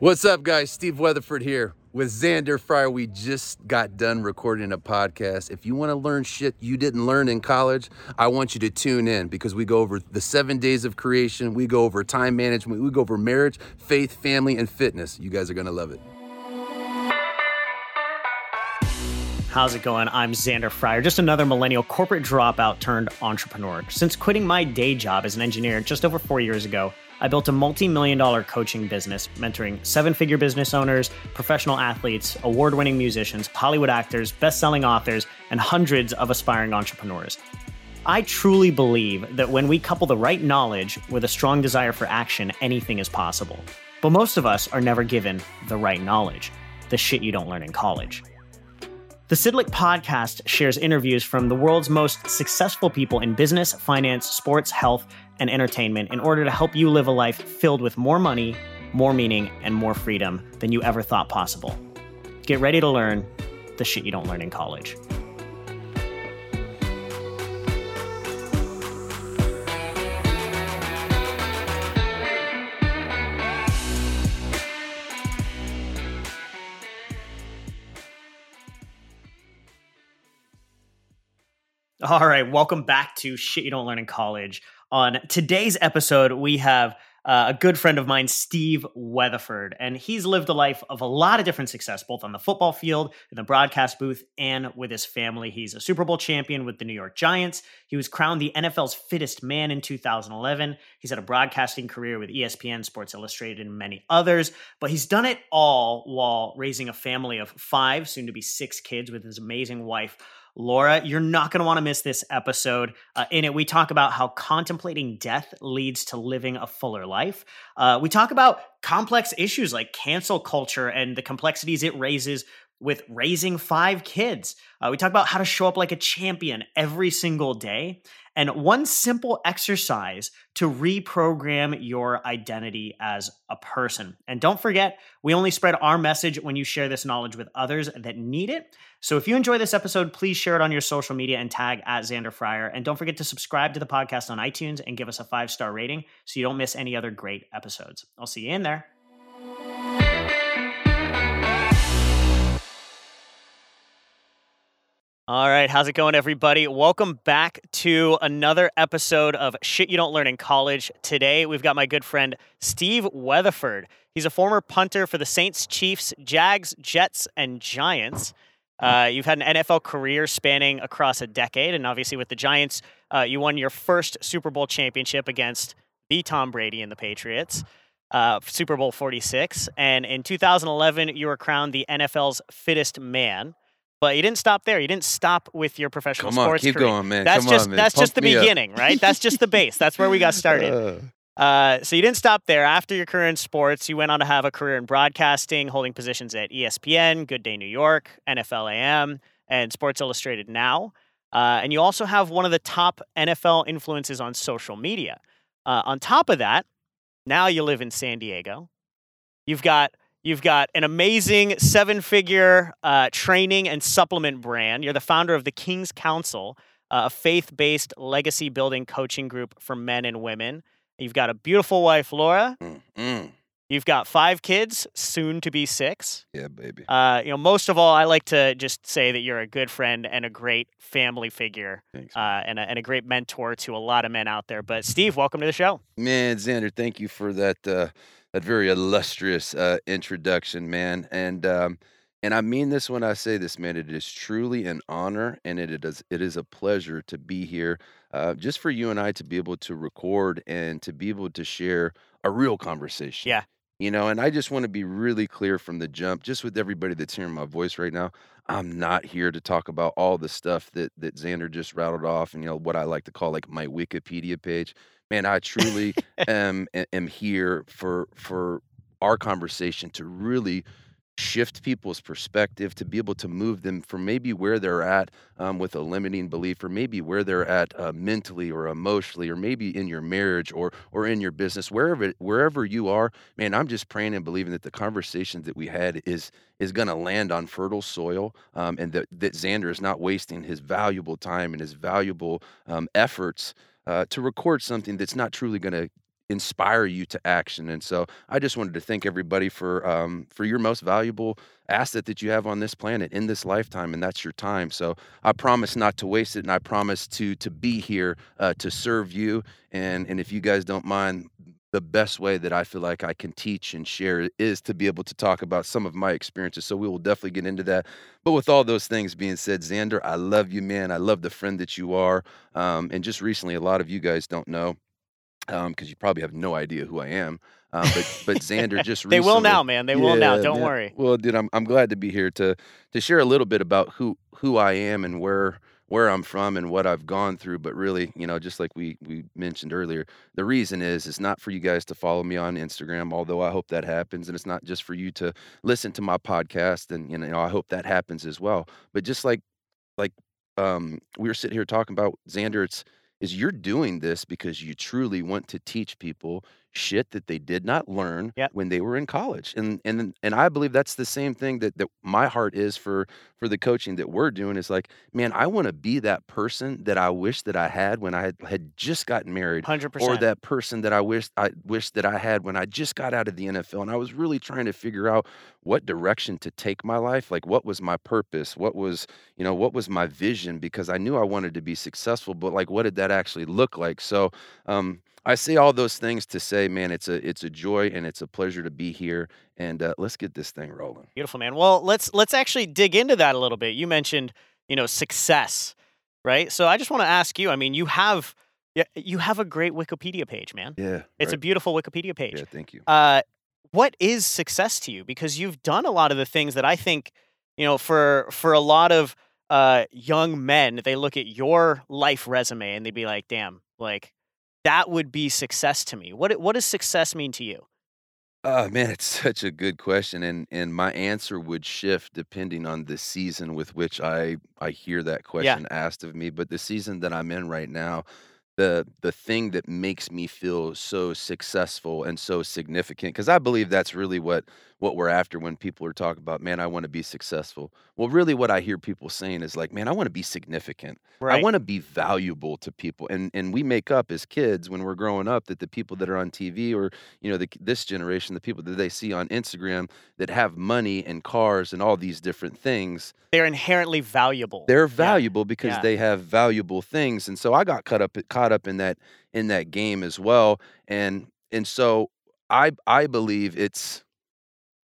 What's up, guys? Steve Weatherford here with Xander Fryer. We just got done recording a podcast. If you want to learn shit you didn't learn in college, I want you to tune in because we go over the seven days of creation, we go over time management, we go over marriage, faith, family, and fitness. You guys are going to love it. How's it going? I'm Xander Fryer, just another millennial corporate dropout turned entrepreneur. Since quitting my day job as an engineer just over four years ago, I built a multi million dollar coaching business, mentoring seven figure business owners, professional athletes, award winning musicians, Hollywood actors, best selling authors, and hundreds of aspiring entrepreneurs. I truly believe that when we couple the right knowledge with a strong desire for action, anything is possible. But most of us are never given the right knowledge, the shit you don't learn in college. The SYDLIC podcast shares interviews from the world's most successful people in business, finance, sports, health, and entertainment in order to help you live a life filled with more money, more meaning, and more freedom than you ever thought possible. Get ready to learn the shit you don't learn in college. All right, welcome back to Shit You Don't Learn in College. On today's episode, we have uh, a good friend of mine, Steve Weatherford, and he's lived a life of a lot of different success, both on the football field, in the broadcast booth, and with his family. He's a Super Bowl champion with the New York Giants. He was crowned the NFL's fittest man in 2011. He's had a broadcasting career with ESPN, Sports Illustrated, and many others, but he's done it all while raising a family of five, soon to be six kids with his amazing wife. Laura, you're not going to want to miss this episode. Uh, in it, we talk about how contemplating death leads to living a fuller life. Uh, we talk about complex issues like cancel culture and the complexities it raises with raising five kids. Uh, we talk about how to show up like a champion every single day and one simple exercise to reprogram your identity as a person. And don't forget, we only spread our message when you share this knowledge with others that need it. So if you enjoy this episode, please share it on your social media and tag at Xander Fryer. And don't forget to subscribe to the podcast on iTunes and give us a five star rating so you don't miss any other great episodes. I'll see you in there. All right, how's it going, everybody? Welcome back to another episode of Shit You Don't Learn in College. Today, we've got my good friend Steve Weatherford. He's a former punter for the Saints, Chiefs, Jags, Jets, and Giants. Uh, you've had an NFL career spanning across a decade, and obviously with the Giants, uh, you won your first Super Bowl championship against the Tom Brady and the Patriots. Uh, Super Bowl 46. And in 2011, you were crowned the NFL's fittest man. But you didn't stop there. You didn't stop with your professional Come on, sports keep career. going, man. That's Come just on, man. that's Pump just the me up. beginning, right? That's just the base. That's where we got started. Uh, Uh, so you didn't stop there. After your career in sports, you went on to have a career in broadcasting, holding positions at ESPN, Good Day New York, NFL AM, and Sports Illustrated Now. Uh, and you also have one of the top NFL influences on social media. Uh, on top of that, now you live in San Diego. You've got you've got an amazing seven-figure uh, training and supplement brand. You're the founder of the King's Council, uh, a faith-based legacy-building coaching group for men and women. You've got a beautiful wife, Laura. mm, mm. You've got five kids, soon to be six. Yeah, baby. Uh, you know, most of all, I like to just say that you're a good friend and a great family figure, Thanks. uh, and, a, and a great mentor to a lot of men out there. But Steve, welcome to the show. Man, Xander, thank you for that uh, that very illustrious uh, introduction, man. And um, and I mean this when I say this, man. It is truly an honor, and it is it is a pleasure to be here, uh, just for you and I to be able to record and to be able to share a real conversation. Yeah. You know, and I just want to be really clear from the jump, just with everybody that's hearing my voice right now. I'm not here to talk about all the stuff that that Xander just rattled off, and you know what I like to call like my Wikipedia page. Man, I truly am am here for for our conversation to really shift people's perspective to be able to move them from maybe where they're at um, with a limiting belief or maybe where they're at uh, mentally or emotionally or maybe in your marriage or or in your business wherever wherever you are man i'm just praying and believing that the conversations that we had is is going to land on fertile soil um, and that, that xander is not wasting his valuable time and his valuable um, efforts uh, to record something that's not truly going to inspire you to action. And so I just wanted to thank everybody for um, for your most valuable asset that you have on this planet in this lifetime, and that's your time. So I promise not to waste it, and I promise to to be here uh, to serve you. And and if you guys don't mind, the best way that I feel like I can teach and share is to be able to talk about some of my experiences. So we will definitely get into that. But with all those things being said, Xander, I love you, man. I love the friend that you are. Um, and just recently, a lot of you guys don't know because um, you probably have no idea who I am. Um, but but Xander just they recently, will now, man. They will now. Don't man. worry. Well, dude, I'm I'm glad to be here to to share a little bit about who who I am and where where I'm from and what I've gone through. But really, you know, just like we we mentioned earlier, the reason is it's not for you guys to follow me on Instagram, although I hope that happens, and it's not just for you to listen to my podcast, and you know, I hope that happens as well. But just like like um, we were sitting here talking about Xander, it's is you're doing this because you truly want to teach people shit that they did not learn Yep. when they were in college. And and and I believe that's the same thing that that my heart is for for the coaching that we're doing is like, man, I want to be that person that I wish that I had when I had, had just gotten married 100%. or that person that I wish I wish that I had when I just got out of the NFL and I was really trying to figure out what direction to take my life, like what was my purpose, what was, you know, what was my vision because I knew I wanted to be successful, but like what did that actually look like? So, um I say all those things to say, man, it's a it's a joy and it's a pleasure to be here and uh, let's get this thing rolling. Beautiful, man. Well, let's let's actually dig into that a little bit. You mentioned, you know, success, right? So I just want to ask you. I mean, you have yeah, you have a great Wikipedia page, man. Yeah. It's a beautiful Wikipedia page. Yeah, thank you. Uh, what is success to you? Because you've done a lot of the things that I think, you know, for for a lot of uh, young men, they look at your life resume and they'd be like, "Damn, like that would be success to me." What what does success mean to you? Oh man, it's such a good question, and and my answer would shift depending on the season with which I I hear that Yeah, question asked of me. But the season that I'm in right now, the the thing that makes me feel so successful and so significant, because I believe that's really what what we're after when people are talking about, man, I want to be successful. Well, really, what I hear people saying is like, man, I want to be significant. Right. I want to be valuable to people, and and we make up as kids when we're growing up that the people that are on TV or you know the, this generation, the people that they see on Instagram that have money and cars and all these different things, They're inherently valuable. they're Yeah, valuable because yeah. they have valuable things. And so I got caught up caught up in that in that game as well. And and so I I believe it's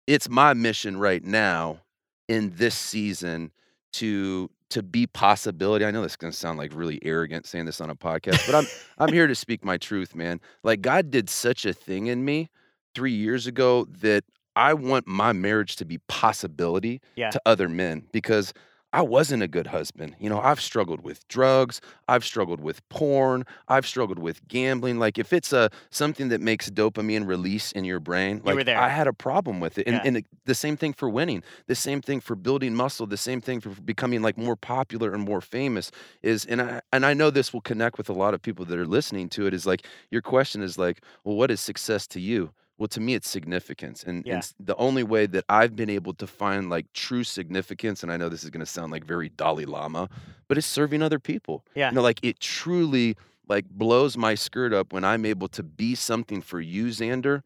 it's my mission right now in this season to to be possibility. I know this is gonna sound like really arrogant saying this on a podcast, but I'm I'm here to speak my truth, man. Like God did such a thing in me three years ago that I want my marriage to be possibility Yeah. to other men because I wasn't a good husband. You know, I've struggled with drugs, I've struggled with porn, I've struggled with gambling. Like if it's a something that makes dopamine release in your brain, You were like there. I had a problem with it. And Yeah. and the same thing for winning, the same thing for building muscle, the same thing for becoming like more popular and more famous is and I and I know this will connect with a lot of people that are listening to it is like your question is like, well, what is success to you? Well, to me, it's significance. And, and Yeah. s- the only way that I've been able to find like true significance, and I know this is going to sound like very Dalai Lama, but it's serving other people. Yeah. You know, like it truly like blows my skirt up when I'm able to be something for you, Xander,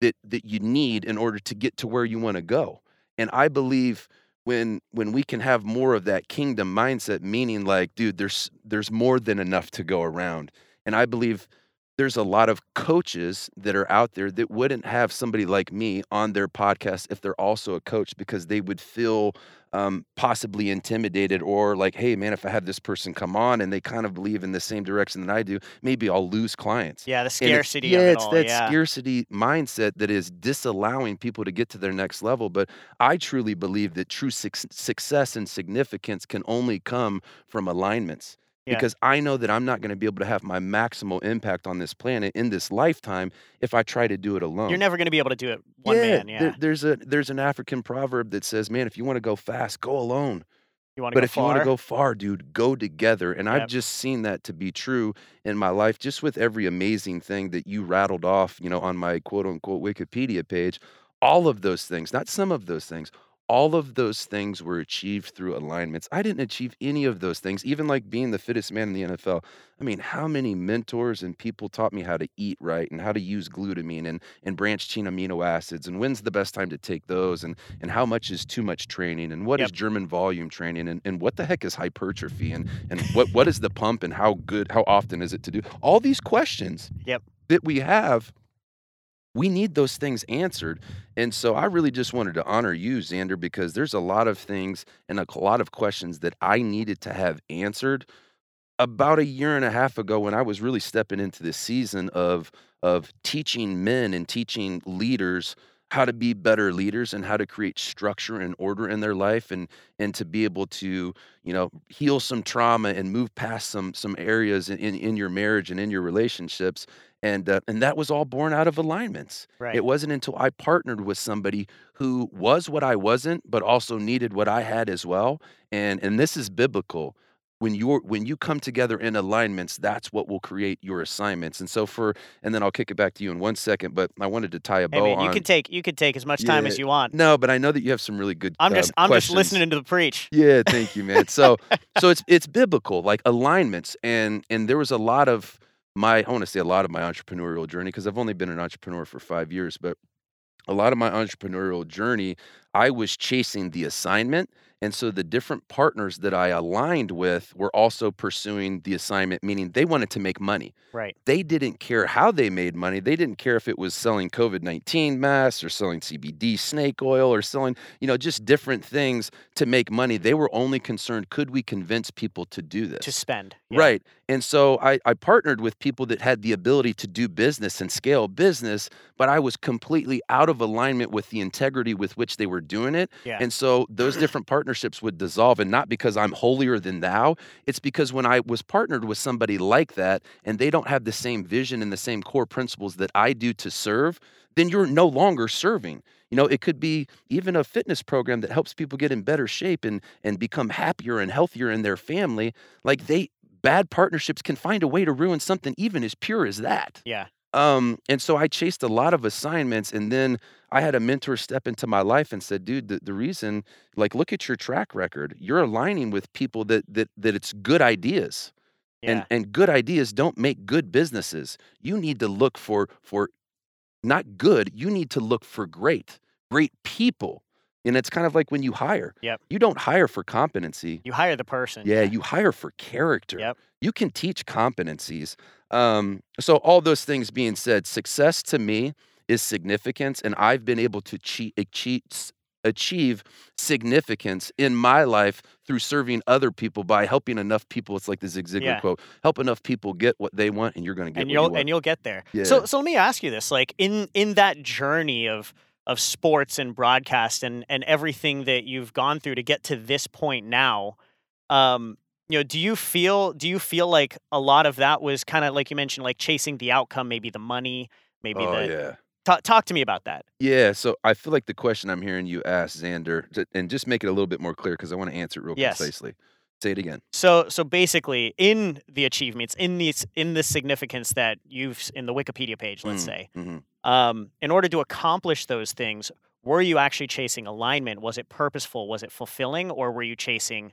that that you need in order to get to where you want to go. And I believe when when we can have more of that kingdom mindset, meaning like, dude, there's there's more than enough to go around. And I believe there's a lot of coaches that are out there that wouldn't have somebody like me on their podcast if they're also a coach because they would feel um, possibly intimidated or like, hey, man, if I have this person come on and they kind of believe in the same direction that I do, maybe I'll lose clients. Yeah, the And it's, scarcity yeah, of it it's all. that Yeah. scarcity mindset that is disallowing people to get to their next level. But I truly believe that true suc success and significance can only come from alignments Yeah. because I know that I'm not going to be able to have my maximal impact on this planet in this lifetime if I try to do it alone. You're never going to be able to do it one yeah, man. there- Yeah. there's a there's an African proverb that says, "Man, if you want to go fast, go alone. You want to But if you want to go far, dude, go together." And I've just seen that to be true in my life, just with every amazing thing that you rattled off, you know, on my quote unquote Wikipedia page. All of those things, not some of those things, all of those things were achieved through alignments. I didn't achieve any of those things, even like being the fittest man in the NFL. I mean, how many mentors and people taught me how to eat right and how to use glutamine and, and branched chain amino acids and when's the best time to take those and, and how much is too much training and what is Yep. German volume training and, and what the heck is hypertrophy and, and what, what is the pump and how good, how often is it to do? All these questions Yep. that we have we need those things answered. And so I really just wanted to honor you, Xander, because there's a lot of things and a lot of questions that I needed to have answered about a year and a half ago when I was really stepping into this season of of teaching men and teaching leaders how to be better leaders and how to create structure and order in their life and and to be able to you know heal some trauma and move past some some areas in in, in your marriage and in your relationships and uh, and that was all born out of alignments Right. it wasn't until I partnered with somebody who was what I wasn't, but also needed what I had as well. And and this is biblical. When you're when you come together in alignments, that's what will create your assignments. And so for and then I'll kick it back to you in one second, but I wanted to tie a Hey bow man, on. you can take you can take as much time as you want. no, but I know that you have some really good. I'm just um, I'm questions. just listening to the preach. Yeah, thank you, man. So so it's it's biblical, like alignments, and and there was a lot of my I want to say a lot of my entrepreneurial journey because I've only been an entrepreneur for five years, but a lot of my entrepreneurial journey, I was chasing the assignment. And so the different partners that I aligned with were also pursuing the assignment, meaning they wanted to make money Right. they didn't care how they made money. They didn't care if it was selling COVID 19 masks or selling CBD snake oil or selling, you know, just different things to make money. They were only concerned could we convince people to do this? To spend. Yeah. Right. And so I, I partnered with people that had the ability to do business and scale business, but I was completely out of alignment with the integrity with which they were doing it. Yeah. And so those different partnerships would dissolve. And not because I'm holier than thou, it's because when I was partnered with somebody like that and they don't have the same vision and the same core principles that I do to serve, then you're no longer serving. You know, it could be even a fitness program that helps people get in better shape and and become happier and healthier in their family. Like they bad partnerships can find a way to ruin something even as pure as that. Yeah. Um, and so I chased a lot of assignments, and then I had a mentor step into my life and said, "Dude, the, the reason, like, look at your track record. You're aligning with people that that that it's good ideas, Yeah. and and good ideas don't make good businesses. You need to look for for not good. You need to look for great, great people. And it's kind of like when you hire. Yep. You don't hire for competency. you hire the person. Yeah, you hire for character. Yep. You can teach competencies. Um, so all those things being said, success to me is significance, and I've been able to cheat, achieve, achieve significance in my life through serving other people by helping enough people. It's like the Zig Ziglar Yeah. quote: "Help enough people get what they want, and you're going to get and what you'll you want." and you'll get there. Yeah. So so let me ask you this: like in in that journey of of sports and broadcast and and everything that you've gone through to get to this point now, um, you know, do you feel do you feel like a lot of that was kind of like you mentioned, like chasing the outcome, maybe the money, maybe oh the yeah. ta- talk to me about that. Yeah, so I feel like the question I'm hearing you ask, Xander, and just make it a little bit more clear because I want to answer it real Yes. concisely. Say it again. So so basically, in the achievements, in the in the significance that you've in the Wikipedia page, let's Mm, say, mhm. um, in order to accomplish those things, were you actually chasing alignment? Was it purposeful? Was it fulfilling, or were you chasing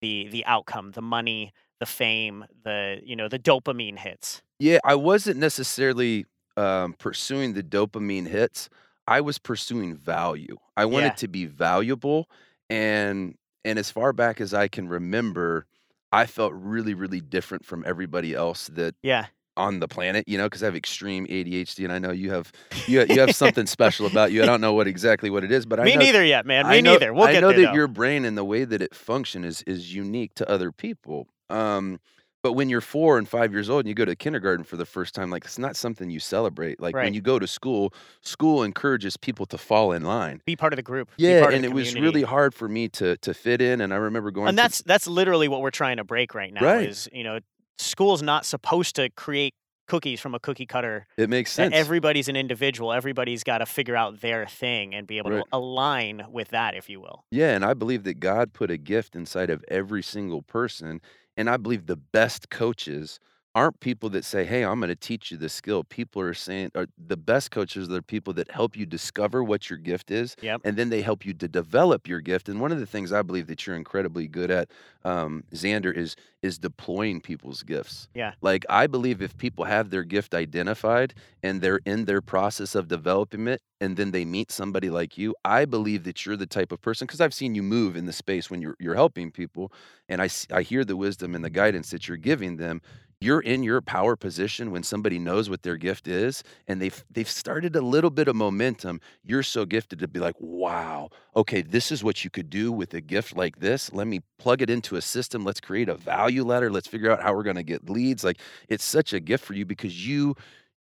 the the outcome, the money, the fame, the you know the dopamine hits? Yeah, I wasn't necessarily um, pursuing the dopamine hits. I was pursuing value. I wanted Yeah. to be valuable, and and as far back as I can remember, I felt really, really different from everybody else that Yeah, on the planet. You know, because I have extreme ADHD, and I know you have you you have something special about you. I don't know what exactly what it is, but I me neither yet, man. Me I know, neither. We'll I get know there. that though. your brain and the way that it functions is is unique to other people. Um, but when you're four and five years old and you go to kindergarten for the first time, like it's not something you celebrate. Like Right. when you go to school, school encourages people to fall in line. be part of the group. be Yeah, part of and the it was community. really hard for me to to fit in. And I remember going. and to- that's that's literally what we're trying to break right now. Right. Is you know school's not supposed to create cookies from a cookie cutter. it makes That sense. Everybody's an individual. Everybody's got to figure out their thing and be able Right. to align with that, if you will. Yeah, and I believe that God put a gift inside of every single person. And I believe the best coaches aren't people that say, "Hey, I'm gonna teach you this skill." People are saying are the best coaches are people that help you discover what your gift is, Yep. and then they help you to develop your gift. And one of the things I believe that you're incredibly good at, um, Xander, is is deploying people's gifts. Yeah. Like I believe if people have their gift identified and they're in their process of developing it, and then they meet somebody like you, I believe that you're the type of person because I've seen you move in the space when you're you're helping people, and I I hear the wisdom and the guidance that you're giving them you're in your power position when somebody knows what their gift is and they've they've started a little bit of momentum you're so gifted to be like wow okay this is what you could do with a gift like this. Let me plug it into a system. Let's create a value ladder. Let's figure out how we're going to get leads. Like it's such a gift for you because you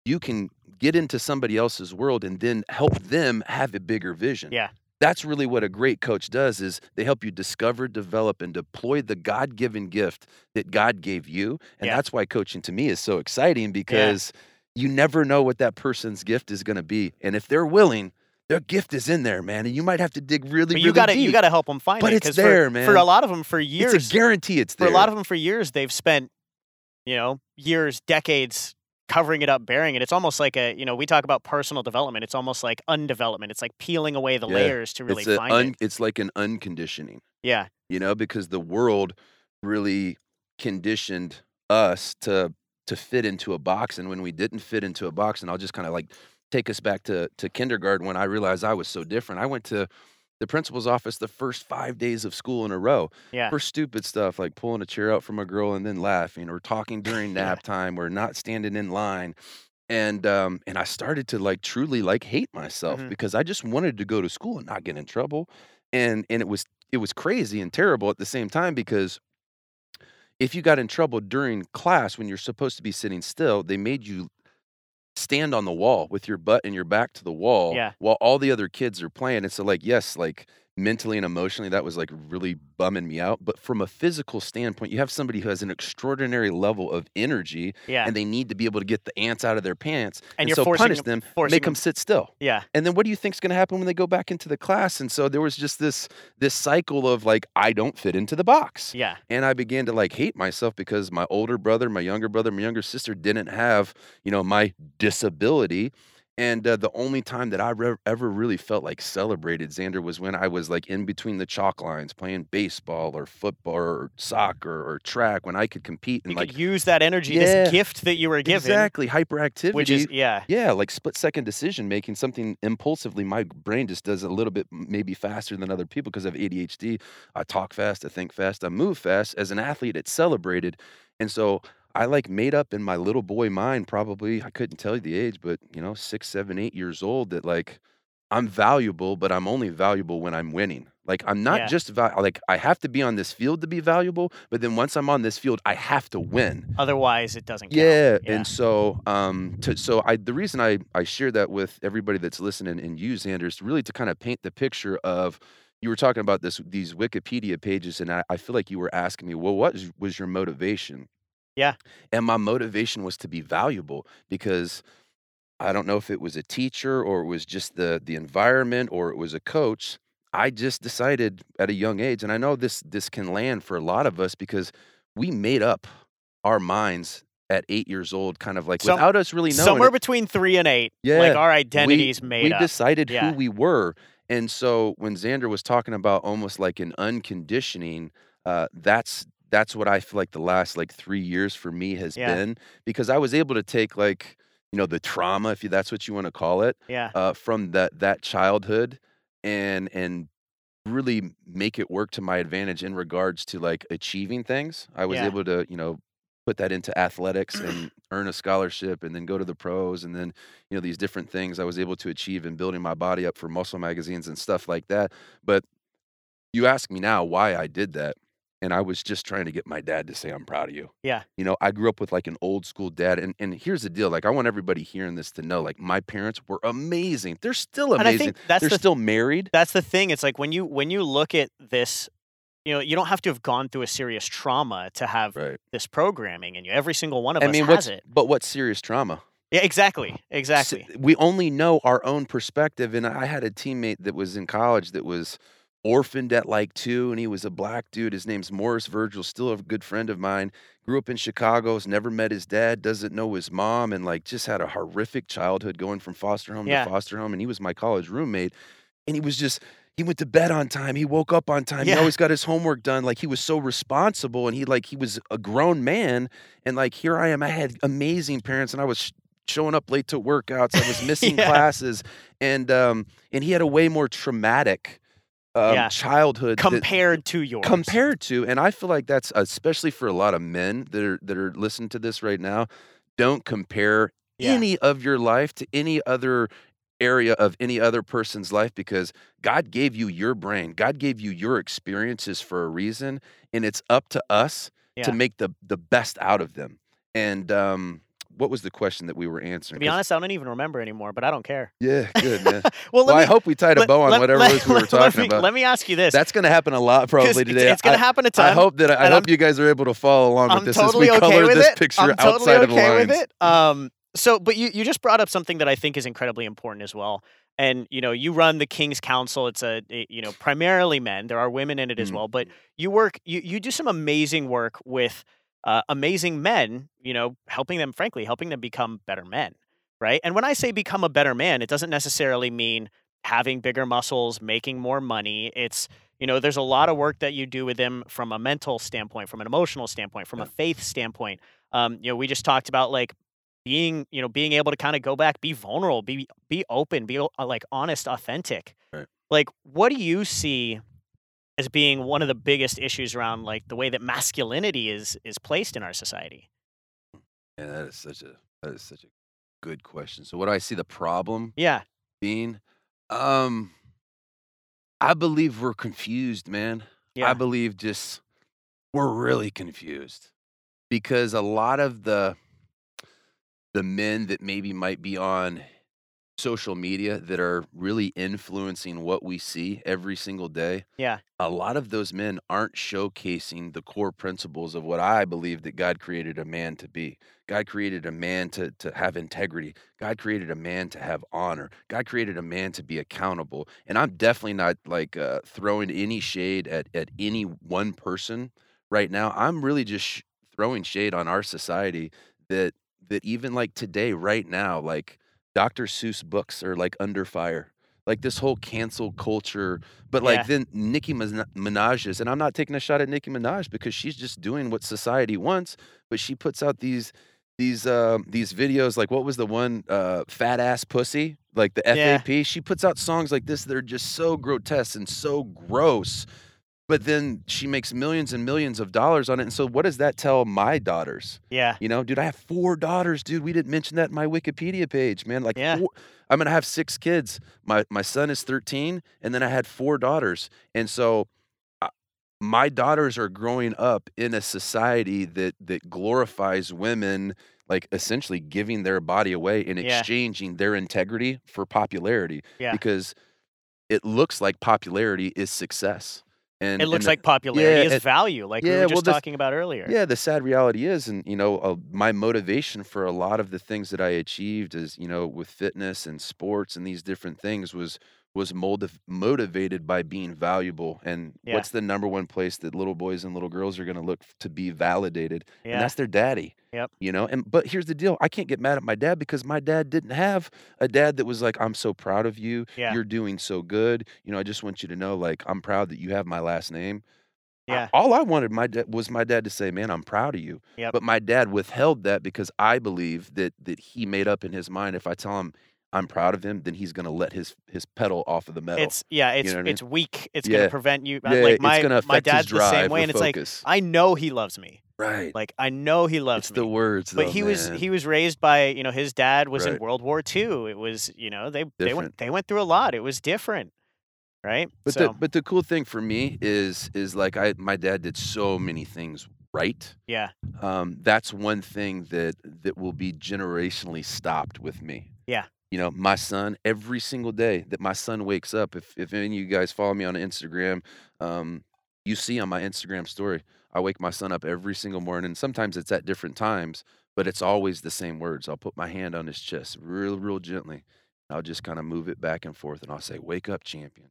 you can get into somebody else's world and then help them have a bigger vision. Yeah. That's really what a great coach does is they help you discover develop and deploy the god-given gift that god gave you and Yeah. that's why coaching to me is so exciting because you never know what that person's gift is going to be and if they're willing their gift is in there man and you might have to dig really But you really gotta deep you gotta help them find it. But it's there, for, man. For a lot of them, for years, it's a guarantee it's there. for a lot of them, for years, they've spent, you know, years, decades covering it up, bearing it. It's almost like a, you know, we talk about personal development. It's almost like undevelopment. It's like peeling away the Yeah. layers to really it's, find un, it. it's like an unconditioning Yeah. you know because the world really conditioned us to to fit into a box and when we didn't fit into a box and I'll just kind of like take us back to to kindergarten when I realized I was so different I went to the principal's office the first 5 days of school in a row Yeah. for stupid stuff like pulling a chair out from a girl and then laughing or talking during nap time or not standing in line and um and I started to like truly like hate myself Mhm. because I just wanted to go to school and not get in trouble and and it was it was crazy and terrible at the same time because if you got in trouble during class when you're supposed to be sitting still they made you stand on the wall with your butt and your back to the wall Yeah. while all the other kids are playing. And so, like, yes, like mentally and emotionally, that was like really bumming me out. But from a physical standpoint, you have somebody who has an extraordinary level of energy Yeah. and they need to be able to get the ants out of their pants. And you're so forcing punish them- them, make them- them sit still. yeah. And then what do you think is going to happen when they go back into the class? And so there was just this this cycle of like I don't fit into the box. Yeah. And I began to like hate myself because my older brother, my younger brother, my younger sister didn't have, you know, my disability. And uh, the only time that I re- ever really felt like celebrated Xander was when I was like in between the chalk lines playing baseball or football or soccer or track when I could compete and You like could use that energy, Yeah. this gift that you were given, exactly hyperactivity. which is yeah. Yeah, like split second decision making, something impulsively. My brain just does a little bit maybe faster than other people because of ADHD. I talk fast, I think fast, I move fast. As an athlete, it's celebrated. And so I like made up in my little boy mind, probably, I couldn't tell you the age, but you know, six, seven, eight years old, that like I'm valuable, but I'm only valuable when I'm winning. Like I'm not Yeah. just val- like I have to be on this field to be valuable, but then once I'm on this field, I have to win. Otherwise, it doesn't count. Yeah, and so um to so I the reason I I share that with everybody that's listening and you Xander is really to kind of paint the picture of you were talking about this these Wikipedia pages and I, I feel like you were asking me, well, what is- was your motivation? Yeah. And my motivation was to be valuable because I don't know if it was a teacher or it was just the the environment or it was a coach. I just decided at a young age, and I know this this can land for a lot of us because we made up our minds at eight years old, kind of like Some- without us really knowing. somewhere it. between three and eight. Yeah, like our we, identities made we up. decided Yeah. who we were, and so when Xander was talking about almost like an unconditioning, uh, that's that's what I feel like the last like three years for me has Yeah. been because I was able to take like you know the trauma, if you, that's what you want to call it, yeah, uh, from that that childhood and and really make it work to my advantage in regards to like achieving things. I was Yeah. able to, you know, put that into athletics and earn a scholarship and then go to the pros and then, you know, these different things I was able to achieve in building my body up for muscle magazines and stuff like that. But you ask me now why I did that. And I was just trying to get my dad to say, I'm proud of you. yeah, You know, I grew up with like an old school dad. And, and here's the deal like, I want everybody hearing this to know like, my parents were amazing. They're still And I amazing. think that's They're the still married. that's the thing. It's like when you when you look at this, you know, you don't have to have gone through a serious trauma to have Right. this programming, and you every single one of I us mean, has it. but what's serious trauma? Yeah, exactly, exactly. We only know our own perspective. And I had a teammate that was in college that was orphaned at like 2, and he was a black dude. His name's Morris Virgil, still a good friend of mine. Grew up in Chicago, has never met his dad, doesn't know his mom, and like just had a horrific childhood going from foster home Yeah. to foster home. And he was my college roommate. And he was just, he went to bed on time. He woke up on time. Yeah. He always got his homework done. Like he was so responsible and he like, he was a grown man. And like, here I am. I had amazing parents and I was sh- showing up late to workouts. I was missing Yeah. classes. And, um, and he had a way more traumatic, um, Yeah. childhood that- compared to yours. compared to and i feel like that's especially for a lot of men that are that are listening to this right now don't compare Yeah. any of your life to any other area of any other person's life because god gave you your brain god gave you your experiences for a reason and it's up to us Yeah. to make the the best out of them and um what was the question that we were answering? To be honest, I don't even remember anymore, but I don't care. yeah good man Well, well me, i hope we tied a bow on let- whatever let- it was we were talking me- about Let me ask you this. that's going to happen a lot probably today It's, going to happen a ton. I hope that I hope you guys are able to follow along I'm with this totally as we okay color this it. picture I'm totally outside of the okay lines. with it. Um, so, but you you just brought up something that I think is incredibly important as well. And you know, you run the King's Council. It's a, you know primarily men. There are women in it as Mhm. well, but you work you you do some amazing work with uh, amazing men. You know, helping them, frankly, helping them become better men. Right. And when I say become a better man, it doesn't necessarily mean having bigger muscles, making more money. It's you know, there's a lot of work that you do with them from a mental standpoint, from an emotional standpoint, from a faith standpoint. Um, you know, we just talked about like being, you know, being able to kind of go back, be vulnerable, be be open, be uh, like honest, authentic. Right. Like, what do you see as being one of the biggest issues around like the way that masculinity is is placed in our society? Yeah, that is such a that is such a good question. So what do I see the problem Yeah, being? Um I believe we're confused, man. yeah, I believe just we're really confused because a lot of the the men that maybe might be on social media that are really influencing what we see every single day yeah, a lot of those men aren't showcasing the core principles of what I believe that God created a man to be. God created a man to, to have integrity. God created a man to have honor. God created a man to be accountable. And I'm definitely not like uh, throwing any shade at, at any one person right now. I'm really just sh- throwing shade on our society that that even like today, right now, like Dr. Seuss books are like under fire. Like this whole cancel culture, but like Yeah. then Nicki Min- Minaj is, and I'm not taking a shot at Nicki Minaj because she's just doing what society wants, but she puts out these these um these videos like what was the one uh fat ass pussy like the Yeah. FAP she puts out songs like this that are just so grotesque and so gross but then she makes millions and millions of dollars on it and so what does that tell my daughters yeah, you know, dude, I have four daughters, dude. We didn't mention that in my Wikipedia page, man. Like, Yeah. four, I'm gonna have six kids. My my son is 13, and then I had four daughters, and so uh, my daughters are growing up in a society that that glorifies women, like essentially giving their body away and Yeah. exchanging their integrity for popularity, Yeah. because it looks like popularity is success. And It looks and like popularity is it- value, like we yeah, were well, just this- talking about earlier. yeah, the sad reality is, and you know, uh, my motivation for a lot of the things that I achieved is, you know, with fitness and sports and these different things was was motiv- motivated by being valuable. And Yeah. what's the number one place that little boys and little girls are going to look to be validated? Yeah. And that's their daddy. Yep. You know, and but here's the deal: I can't get mad at my dad because my dad didn't have a dad that was like, "I'm so proud of you. Yeah. You're doing so good. You know, I just want you to know, like, I'm proud that you have my last name." I- Yeah. all I wanted my dad was my dad to say, "Man, I'm proud of you." Yep. But my dad withheld that because I believe that that he made up in his mind if I tell him I'm proud of him, then he's going to let his his pedal off of the metal. It's yeah, it's know what I mean? it's weak. It's Yeah. gonna prevent you. uh, yeah, like my it's going to my dad's the same way, and it's like focus. I know he loves me. right. Like I know he loves me. it's me. the words, but though, he was he was raised by you know his dad was in World War II. It was you know they they went they went through a lot. It was different, right? But so the but the cool thing for me is is like I my dad did so many things right. yeah, Um, that's one thing that that will be generationally stopped with me. Yeah. You know, my son every single day that my son wakes up. If if any of you guys follow me on Instagram, um, you see on my Instagram story, I wake my son up every single morning. Sometimes it's at different times, but it's always the same words. I'll put my hand on his chest, real real gently. I'll just kind of move it back and forth, and I'll say, "Wake up, champion."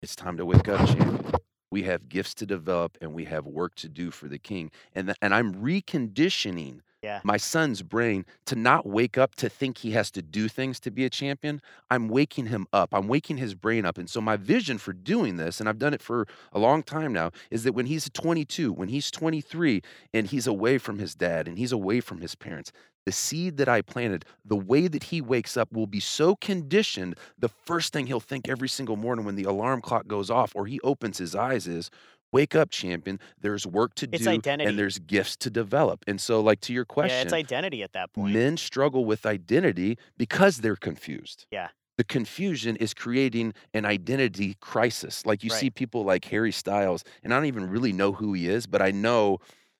It's time to wake up, champion. We have gifts to develop and we have work to do for the king. And, and I'm reconditioning Yeah. my son's brain to not wake up to think he has to do things to be a champion. I'm waking him up. I'm waking his brain up. And so my vision for doing this, and I've done it for a long time now, is that when he's 22, when he's 23, and he's away from his dad and he's away from his parents, the seed that I planted, the way that he wakes up will be so conditioned, the first thing he'll think every single morning when the alarm clock goes off or he opens his eyes is, Wake up, champion. There's work to It's do identity. and there's gifts to develop. And so, like to your question, Yeah, it's identity at that point. Men struggle with identity because they're confused. Yeah. The confusion is creating an identity crisis. Like you Right. see people like Harry Styles, and I don't even really know who he is, but I know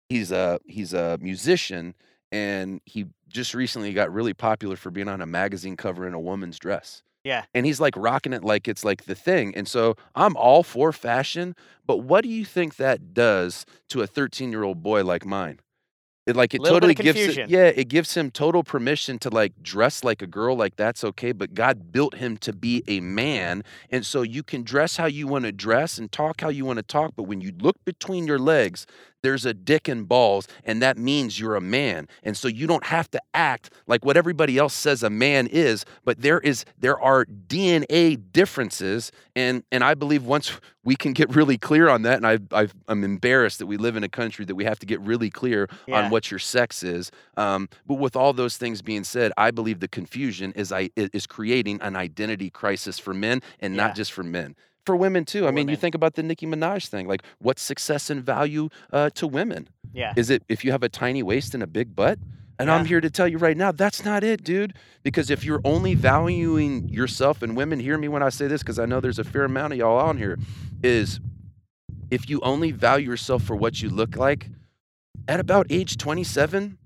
he's a he's a musician and he just recently got really popular for being on a magazine cover in a woman's dress. Yeah. And he's like rocking it like it's like the thing. And so I'm all for fashion, but what do you think that does to a 13-year-old boy like mine? It like it totally gives it, yeah, it gives him total permission to like dress like a girl, like that's okay. But God built him to be a man. And so you can dress how you want to dress and talk how you want to talk. But when you look between your legs, there's a dick and balls, and that means you're a man. And so you don't have to act like what everybody else says a man is, but there is there are DNA differences. And and I believe once we can get really clear on that, and I i I'm embarrassed that we live in a country that we have to get really clear Yeah. on what your sex is. Um, but with all those things being said, I believe the confusion is I i- is creating an identity crisis for men and Yeah. not just for men. For women too. I For mean, you think about the Nicki Minaj thing. Like, what's success and value uh, to women? Yeah. Is it if you have a tiny waist and a big butt? And I'm here to tell you right now, that's not it, dude. Because if you're only valuing yourself, and women hear me when I say this, because I know there's a fair amount of y'all on here, is if you only value yourself for what you look like, at about age 27,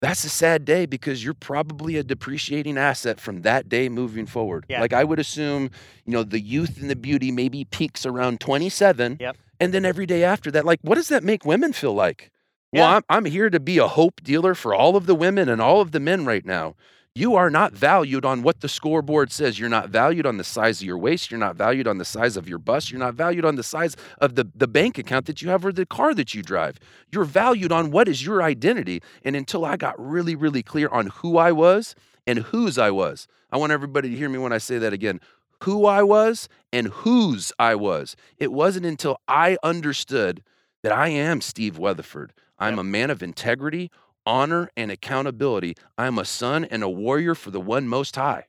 that's a sad day because you're probably a depreciating asset from that day moving forward. Yeah. Like I would assume, you know, the youth and the beauty maybe peaks around 27. Yep. And then every day after that, like, what does that make women feel like? Well, I'm, I'm here to be a hope dealer for all of the women and all of the men right now. You are not valued on what the scoreboard says. You're not valued on the size of your waist. You're not valued on the size of your bust. You're not valued on the size of the, the bank account that you have or the car that you drive. You're valued on what is your identity. And until I got really, really clear on who I was and whose I was, I want everybody to hear me when I say that again who I was and whose I was. It wasn't until I understood that I am Steve Weatherford. I'm Yep. a man of integrity, honor, and accountability. I'm a son and a warrior for the one most high.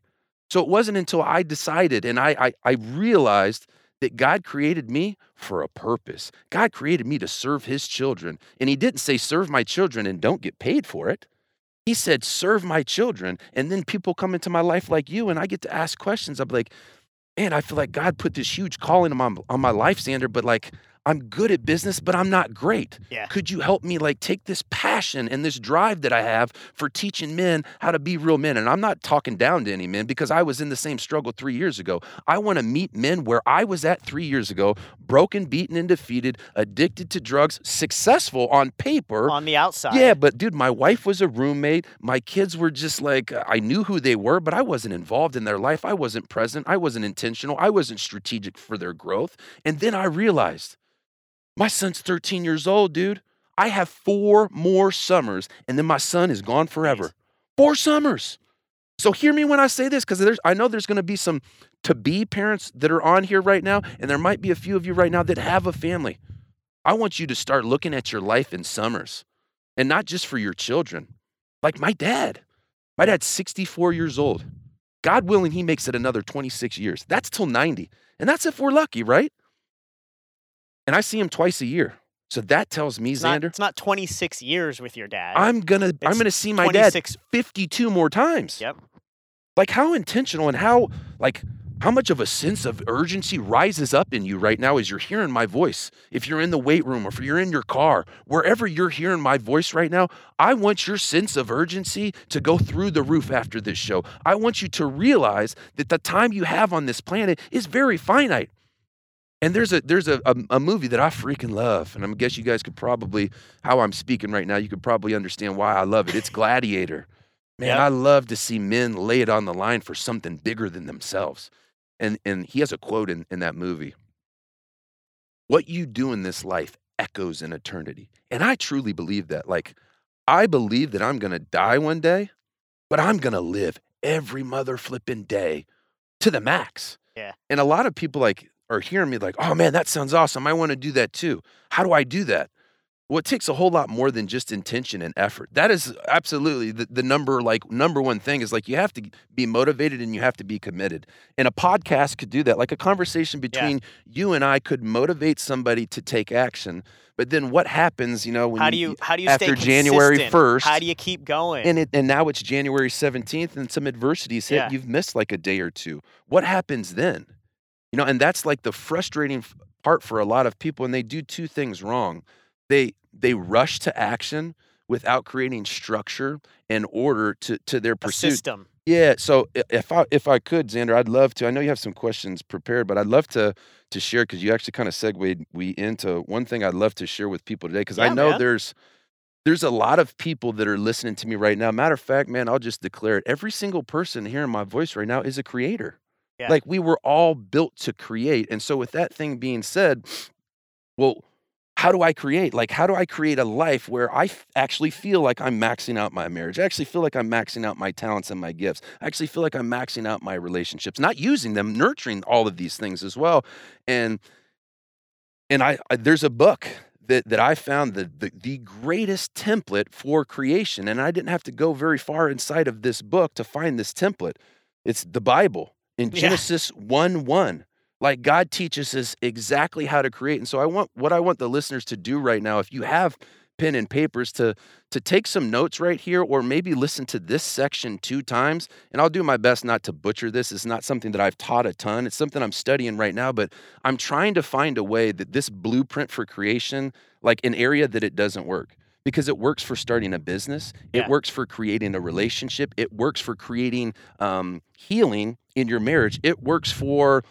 So it wasn't until I decided and I, I, I realized that God created me for a purpose. God created me to serve his children. And he didn't say, serve my children and don't get paid for it. He said, serve my children. And then people come into my life like you, and I get to ask questions. I'm like, man, I feel like God put this huge calling on my, on my life, Xander, but like, I'm good at business, but I'm not great. Yeah. Could you help me like take this passion and this drive that I have for teaching men how to be real men? And I'm not talking down to any men because I was in the same struggle three years ago. I want to meet men where I was at three years ago, broken, beaten, and defeated, addicted to drugs, successful on paper. On the outside. Yeah, but dude, my wife was a roommate. My kids were just like, I knew who they were, but I wasn't involved in their life. I wasn't present. I wasn't intentional. I wasn't strategic for their growth. And then I realized my son's 13 years old, dude. I have four more summers, and then my son is gone forever. Four summers. So hear me when I say this, because I know there's gonna be some to be parents that are on here right now, and there might be a few of you right now that have a family. I want you to start looking at your life in summers and not just for your children. Like my dad. My dad's 64 years old. God willing, he makes it another 26 years. That's till 90. And that's if we're lucky, right? And I see him twice a year. So that tells me, It's not, Xander, it's not 26 years with your dad. I'm gonna I'm gonna see my dad 52 more times. Yep. Like how intentional and how like how much of a sense of urgency rises up in you right now as you're hearing my voice. If you're in the weight room or if you're in your car, wherever you're hearing my voice right now, I want your sense of urgency to go through the roof after this show. I want you to realize that the time you have on this planet is very finite. And there's a there's a, a, a movie that I freaking love, and I guess you guys could probably how I'm speaking right now, you could probably understand why I love it. It's Gladiator. Man, Yep. I love to see men lay it on the line for something bigger than themselves. And and he has a quote in, in that movie. What you do in this life echoes in eternity. And I truly believe that. Like, I believe that I'm gonna die one day, but I'm gonna live every mother flipping day to the max. Yeah. And a lot of people like are hearing me like, oh man, that sounds awesome. I want to do that too. How do I do that? Well, it takes a whole lot more than just intention and effort. That is absolutely the, the number like number one thing is like you have to be motivated and you have to be committed. And a podcast could do that. Like a conversation between you and I could motivate somebody to take action. But then what happens, you know, when How do you how do you after January 1st, How do you keep going? and it and now it's January 17th and some adversities hit, Yeah. you've missed like a day or two. What happens then? You know, and that's like the frustrating part for a lot of people and they do two things wrong. They they rush to action without creating structure and order to to their pursuit. a system. Yeah, so if I if I could, Xander, I'd love to. I know you have some questions prepared, but I'd love to to share because you actually kind of segued we into one thing I'd love to share with people today because I know man. there's there's a lot of people that are listening to me right now. Matter of fact, man, I'll just declare it. Every single person hearing my voice right now is a creator. Yeah. Like we were all built to create. And so with that thing being said, well, how do I create? Like, how do I create a life where I f- actually feel like I'm maxing out my marriage? I actually feel like I'm maxing out my talents and my gifts. I actually feel like I'm maxing out my relationships, not using them, nurturing all of these things as well. And and I, I there's a book that that I found the, the the greatest template for creation, and I didn't have to go very far inside of this book to find this template. It's the Bible in Yeah. Genesis one one. Like God teaches us exactly how to create, and so I want what I want the listeners to do right now. If you have pen and papers to to take some notes right here or maybe listen to this section two times and I'll do my best not to butcher this it's not something that I've taught a ton it's something I'm studying right now but I'm trying to find a way that this blueprint for creation like an area that it doesn't work because it works for starting a business it works for creating a relationship it works for creating um, healing in your marriage it works for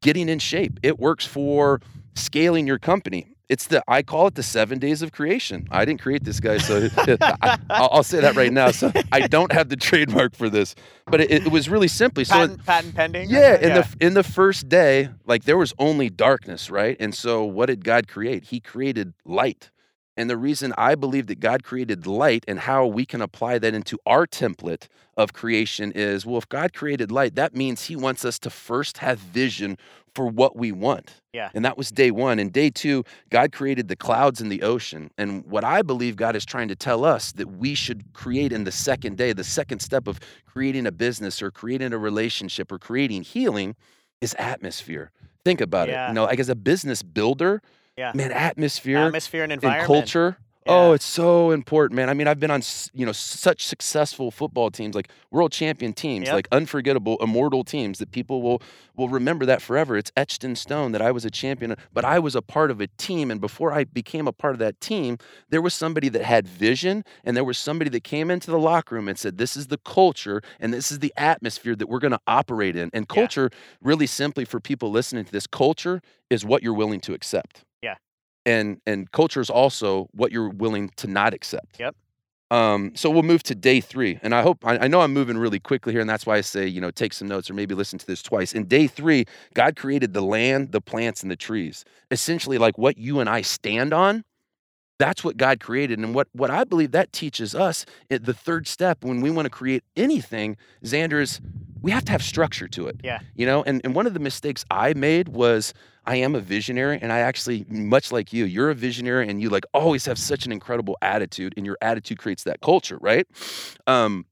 getting in shape it works for scaling your company it's the I call it the seven days of creation. I didn't create this guy, so I, will I'll say that right now. So I don't have the trademark for this, but it, it was really simply so. patent, patent pending. Yeah, in the in the first day, like there was only darkness, right? And so what did God create? He created light. And the reason I believe that God created light and how we can apply that into our template of creation is well, if God created light, that means He wants us to first have vision for what we want. Yeah. And that was day one. And day two, God created the clouds and the ocean. And what I believe God is trying to tell us that we should create in the second day, the second step of creating a business or creating a relationship or creating healing is atmosphere. Think about it. Yeah. You know, like as a business builder, Yeah. man, atmosphere atmosphere and and environment. culture. Oh, it's so important, man. I mean, I've been on you know such successful football teams, like world champion teams, Yep. like unforgettable, immortal teams that people will will remember that forever. It's etched in stone that I was a champion, but I was a part of a team, and before I became a part of that team, there was somebody that had vision, and there was somebody that came into the locker room and said, "This is the culture, and this is the atmosphere that we're going to operate in." And Yeah. culture, really simply for people listening to this, culture is what you're willing to accept and and culture is also what you're willing to not accept. Yep. Um, so we'll move to day three, and I hope I, I know I'm moving really quickly here, and that's why I say you know take some notes or maybe listen to this twice. In day three, God created the land, the plants, and the trees. Essentially, like what you and I stand on. That's what God created, and what what I believe that teaches us. The third step, when we want to create anything, Xander is we have to have structure to it. Yeah. You know, and, and one of the mistakes I made was I am a visionary, and I actually, much like you, you're a visionary, and you like always have such an incredible attitude, and your attitude creates that culture, right? Um,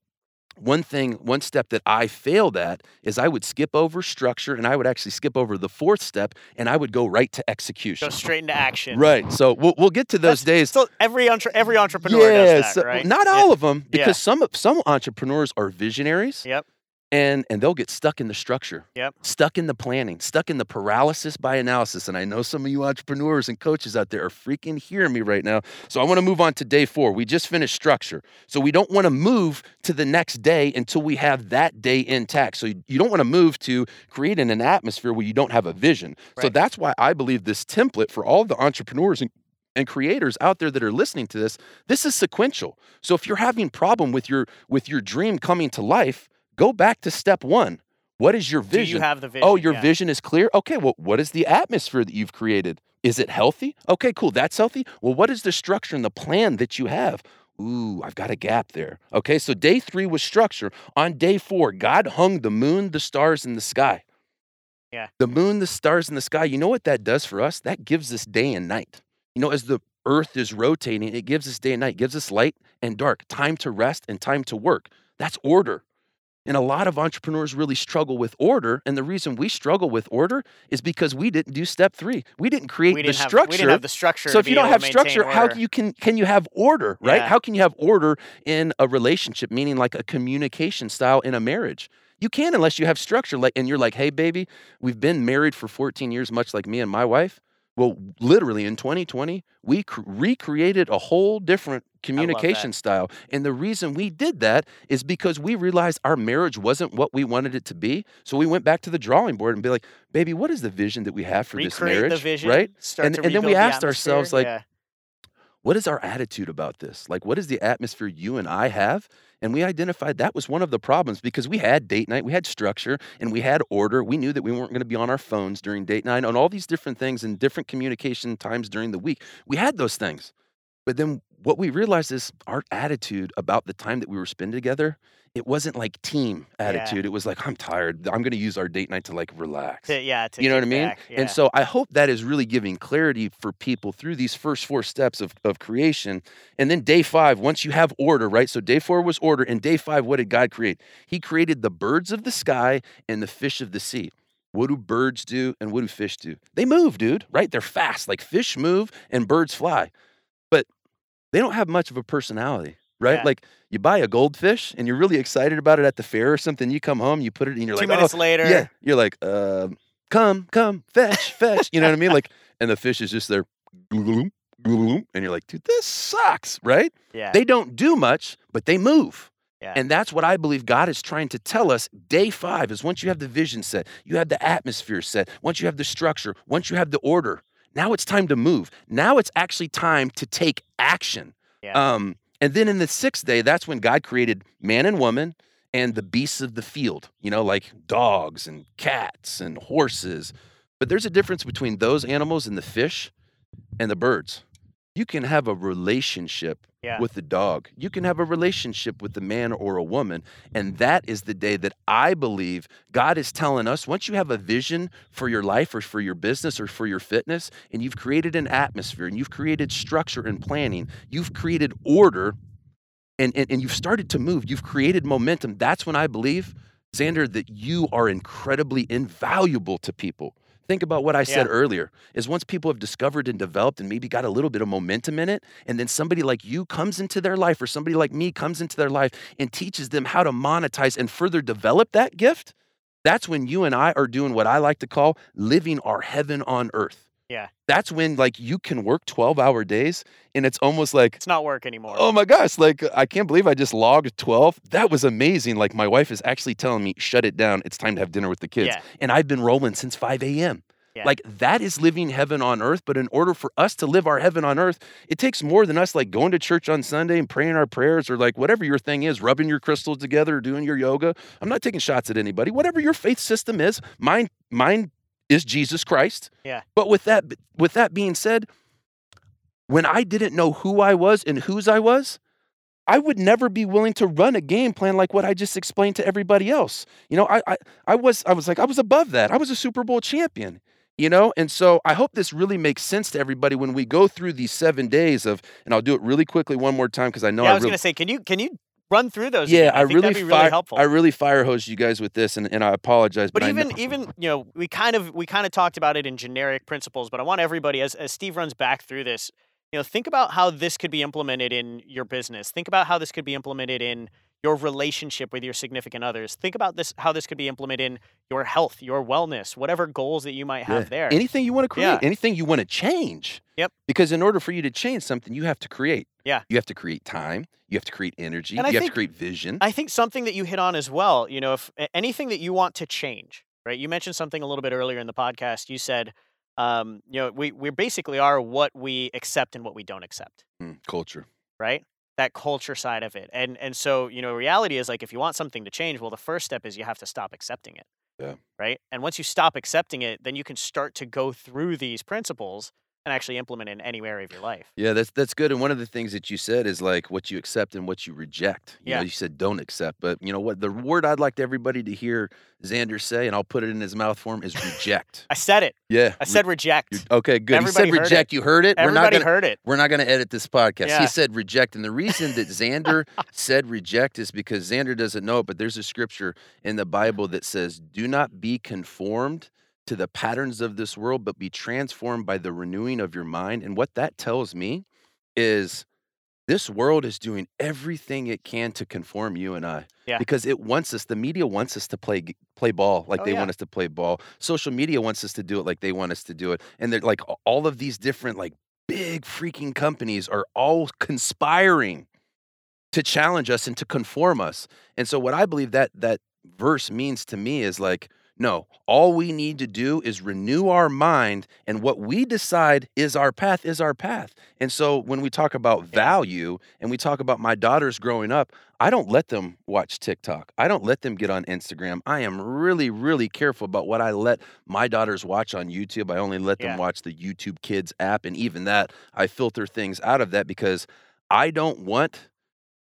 one thing, one step that I failed at is I would skip over structure, and I would actually skip over the fourth step, and I would go right to execution. Go straight into action. Right. So we'll we'll get to those days. So every entre- every entrepreneur does that, so- right? Not Yeah. all of them, Yeah. because some some entrepreneurs are visionaries Yep. And and they'll get stuck in the structure Yep. stuck in the planning stuck in the paralysis by analysis and i know some of you entrepreneurs and coaches out there are freaking hearing me right now. So i want to move on to day four. We just finished structure. So we don't want to move to the next day until we have that day intact. So you, you don't want to move to creating an atmosphere where you don't have a vision. So that's why i believe this template for all the entrepreneurs and and creators out there that are listening to this this is sequential. So if you're having problem with your with your dream coming to life go back to step 1 What is your vision? Do you have the oh, vision? Oh, your Yeah. vision is clear? Okay, well, what is the atmosphere that you've created? Is it healthy? Okay, cool. That's healthy. Well, what is the structure and the plan that you have? Ooh, I've got a gap there. Okay, so day three was structure. On day four, God hung the moon, the stars, in the sky. Yeah. The moon, the stars, in the sky. You know what that does for us? That gives us day and night. You know, as the earth is rotating, it gives us day and night, gives us light and dark, time to rest and time to work. That's order. And a lot of entrepreneurs really struggle with order. And the reason we struggle with order is because we didn't do step three. We didn't create We the didn't, have, structure. we didn't have the structure. so if you don't have structure, how order. can you can can you have order, right? Yeah. How can you have order in a relationship, meaning like a communication style in a marriage? You can unless you have structure. Like, and you're like, hey, baby, we've been married for 14 years, much like me and my wife. Well, literally in 2020, we cr- recreated a whole different communication style. And the reason we did that is because we realized our marriage wasn't what we wanted it to be. So we went back to the drawing board and be like, baby, what is the vision that we have for this marriage? vision, Right? And- and then we rebuild the asked ourselves, like, yeah. What is our attitude about this? Like, what is the atmosphere you and I have? And we identified that was one of the problems because we had date night, we had structure, and we had order. We knew that we weren't going to be on our phones during date night and all these different things and different communication times during the week. We had those things. But then what we realized is our attitude about the time that we were spending together, it wasn't like team Yeah. attitude. It was like, I'm tired. I'm going to use our date night to like relax. To, yeah, to You know what I mean? back, yeah. And so I hope that is really giving clarity for people through these first four steps of, of creation. And then day five, once you have order, right? So day four was order. And day five, what did God create? He created the birds of the sky and the fish of the sea. What do birds do and what do fish do? They move, dude, right? They're fast. Like fish move and birds fly. But they don't have much of a personality, right? Yeah. Like you buy a goldfish and you're really excited about it at the fair or something. You come home, you put it in, you're Two like, oh, minutes later, yeah, you're like, um, come, come, fetch, fetch. You know what I mean? Like, and the fish is just there, and you're like, dude, this sucks, right? yeah, They don't do much, but they move. Yeah. And that's what I believe God is trying to tell us. Day five is once you have the vision set, you have the atmosphere set, once you have the structure, once you have the order, now it's time to move. Now it's actually time to take action. Yeah. Um, and then in the sixth day, that's when God created man and woman and the beasts of the field, you know, like dogs and cats and horses. But there's a difference between those animals and the fish and the birds. You can have a relationship Yeah. with the dog. You can have a relationship with the man or a woman. And that is the day that I believe God is telling us once you have a vision for your life or for your business or for your fitness, and you've created an atmosphere and you've created structure and planning, you've created order, and, and, and you've started to move, you've created momentum. That's when I believe, Xander, that you are incredibly invaluable to people. Think about what I said Yeah. earlier is once people have discovered and developed and maybe got a little bit of momentum in it, and then somebody like you comes into their life or somebody like me comes into their life and teaches them how to monetize and further develop that gift, that's when you and I are doing what I like to call living our heaven on earth. Yeah. That's when like you can work 12 hour days and it's almost like it's not work anymore. Oh my gosh, like I can't believe I just logged 12. That was amazing. Like my wife is actually telling me, shut it down. It's time to have dinner with the kids. Yeah. And I've been rolling since 5 a.m. Yeah. Like that is living heaven on earth. But in order for us to live our heaven on earth, it takes more than us like going to church on Sunday and praying our prayers or like whatever your thing is, rubbing your crystals together, doing your yoga. I'm not taking shots at anybody. Whatever your faith system is, mine, mine is Jesus Christ. Yeah. But with that, with that being said, when I didn't know who I was and whose I was, I would never be willing to run a game plan like what I just explained to everybody else. You know, I, I I was I was like I was above that. I was a Super Bowl champion. You know, and so I hope this really makes sense to everybody when we go through these seven days of, and I'll do it really quickly one more time because I know yeah, I I was really, gonna say, can you can you run through those? yeah, again? I, I, really, be really fire, helpful. I really fire hose you guys with this, and, and I apologize, but, But even even you know we kind of we kind of talked about it in generic principles, but I want everybody as as Steve runs back through this, you know, think about how this could be implemented in your business. Think about how this could be implemented in your relationship with your significant others. Think about this how this could be implemented in your health, your wellness, whatever goals that you might have Yeah. there. Anything you want to create, Yeah. anything you want to change. Yep. Because in order for you to change something, you have to create. Yeah. You have to create time. You have to create energy. And I you have think- to create vision. I think something that you hit on as well, you know, if anything that you want to change, right? You mentioned something a little bit earlier in the podcast. You said, um, you know, we we basically are what we accept and what we don't accept, Mm, culture. right? That culture side of it. And and so, you know, reality is like if you want something to change, well, the first step is you have to stop accepting it. Yeah. Right. And once you stop accepting it, then you can start to go through these principles and actually implement in any area of your life. Yeah, that's that's good. And one of the things that you said is like what you accept and what you reject. You Yeah. know, you said don't accept, but you know what? The word I'd like everybody to hear Xander say, and I'll put it in his mouth form, is reject. I said it. yeah. I said reject. re- okay, good. everybody he said it. reject. You heard it. We're not Everybody gonna heard it. we're not gonna edit this podcast. Yeah. He said reject. And the reason that Xander said reject is because Xander doesn't know it, but there's a scripture in the Bible that says, Do not be conformed to the patterns of this world, but be transformed by the renewing of your mind. And what that tells me is this world is doing everything it can to conform you and I. Yeah. Because it wants us, the media wants us to play play ball like Oh, they yeah. want us to play ball. Social media wants us to do it like they want us to do it. And they're like all of these different like big freaking companies are all conspiring to challenge us and to conform us. And so what I believe that that verse means to me is like no, all we need to do is renew our mind and what we decide is our path is our path. And so when we talk about value and we talk about my daughters growing up, I don't let them watch TikTok. I don't let them get on Instagram. I am really really careful about what I let my daughters watch on YouTube. I only let them Yeah. watch the YouTube Kids app and even that I filter things out of that because I don't want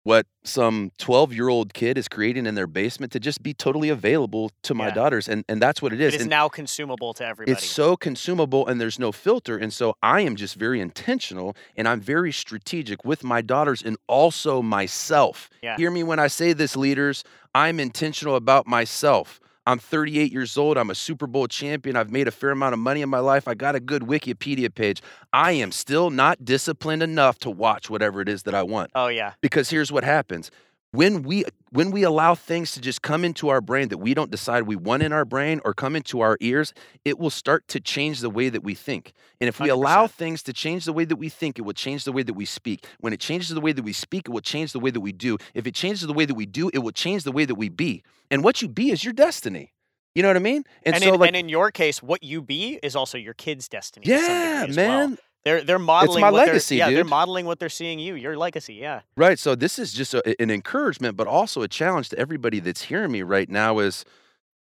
what some 12 year old kid is creating in their basement to just be totally available to my Yeah. daughters. And, and that's what it is. It is And now consumable to everybody. it's so consumable and there's no filter. And so I am just very intentional and I'm very strategic with my daughters and also myself. Yeah. Hear me when I say this, leaders. I'm intentional about myself. I'm 38 years old. I'm a Super Bowl champion. I've made a fair amount of money in my life. I got a good Wikipedia page. I am still not disciplined enough to watch whatever it is that I want oh yeah. because here's what happens when we when we allow things to just come into our brain that we don't decide we want in our brain or come into our ears it will start to change the way that we think and if we allow 100%. things to change the way that we think it will change the way that we speak when it changes the way that we speak it will change the way that we do if it changes the way that we do it will change the way that we be and what you be is your destiny you know what i mean And, so in, like and in your case, what you be is also your kid's destiny. yeah as well. They're they're modeling my what they're- legacy, yeah, they're modeling what they're seeing you. Your legacy. Yeah. Right. So this is just a, an encouragement, but also a challenge to everybody that's hearing me right now is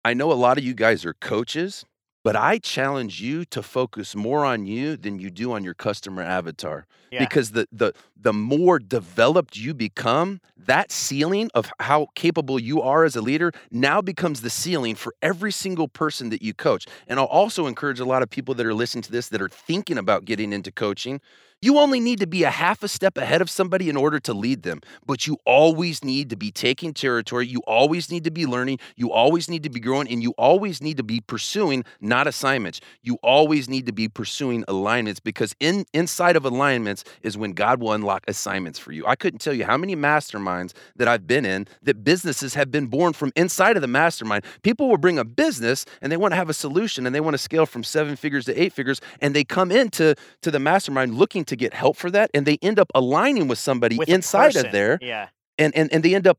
I know a lot of you guys are coaches, but I challenge you to focus more on you than you do on your customer avatar. Yeah. Because the the the more developed you become, that ceiling of how capable you are as a leader now becomes the ceiling for every single person that you coach. And I'll also encourage a lot of people that are listening to this that are thinking about getting into coaching. You only need to be a half a step ahead of somebody in order to lead them, but you always need to be taking territory. You always need to be learning. You always need to be growing, and you always need to be pursuing not assignments. You always need to be pursuing alignments because in inside of alignments is when God will unlock assignments for you. I couldn't tell you how many masterminds that I've been in that businesses have been born from inside of the mastermind. People will bring a business and they want to have a solution and they want to scale from seven figures to eight figures, and they come into to the mastermind looking to get help for that, and they end up aligning with somebody With inside of there, Yeah. and, and and they end up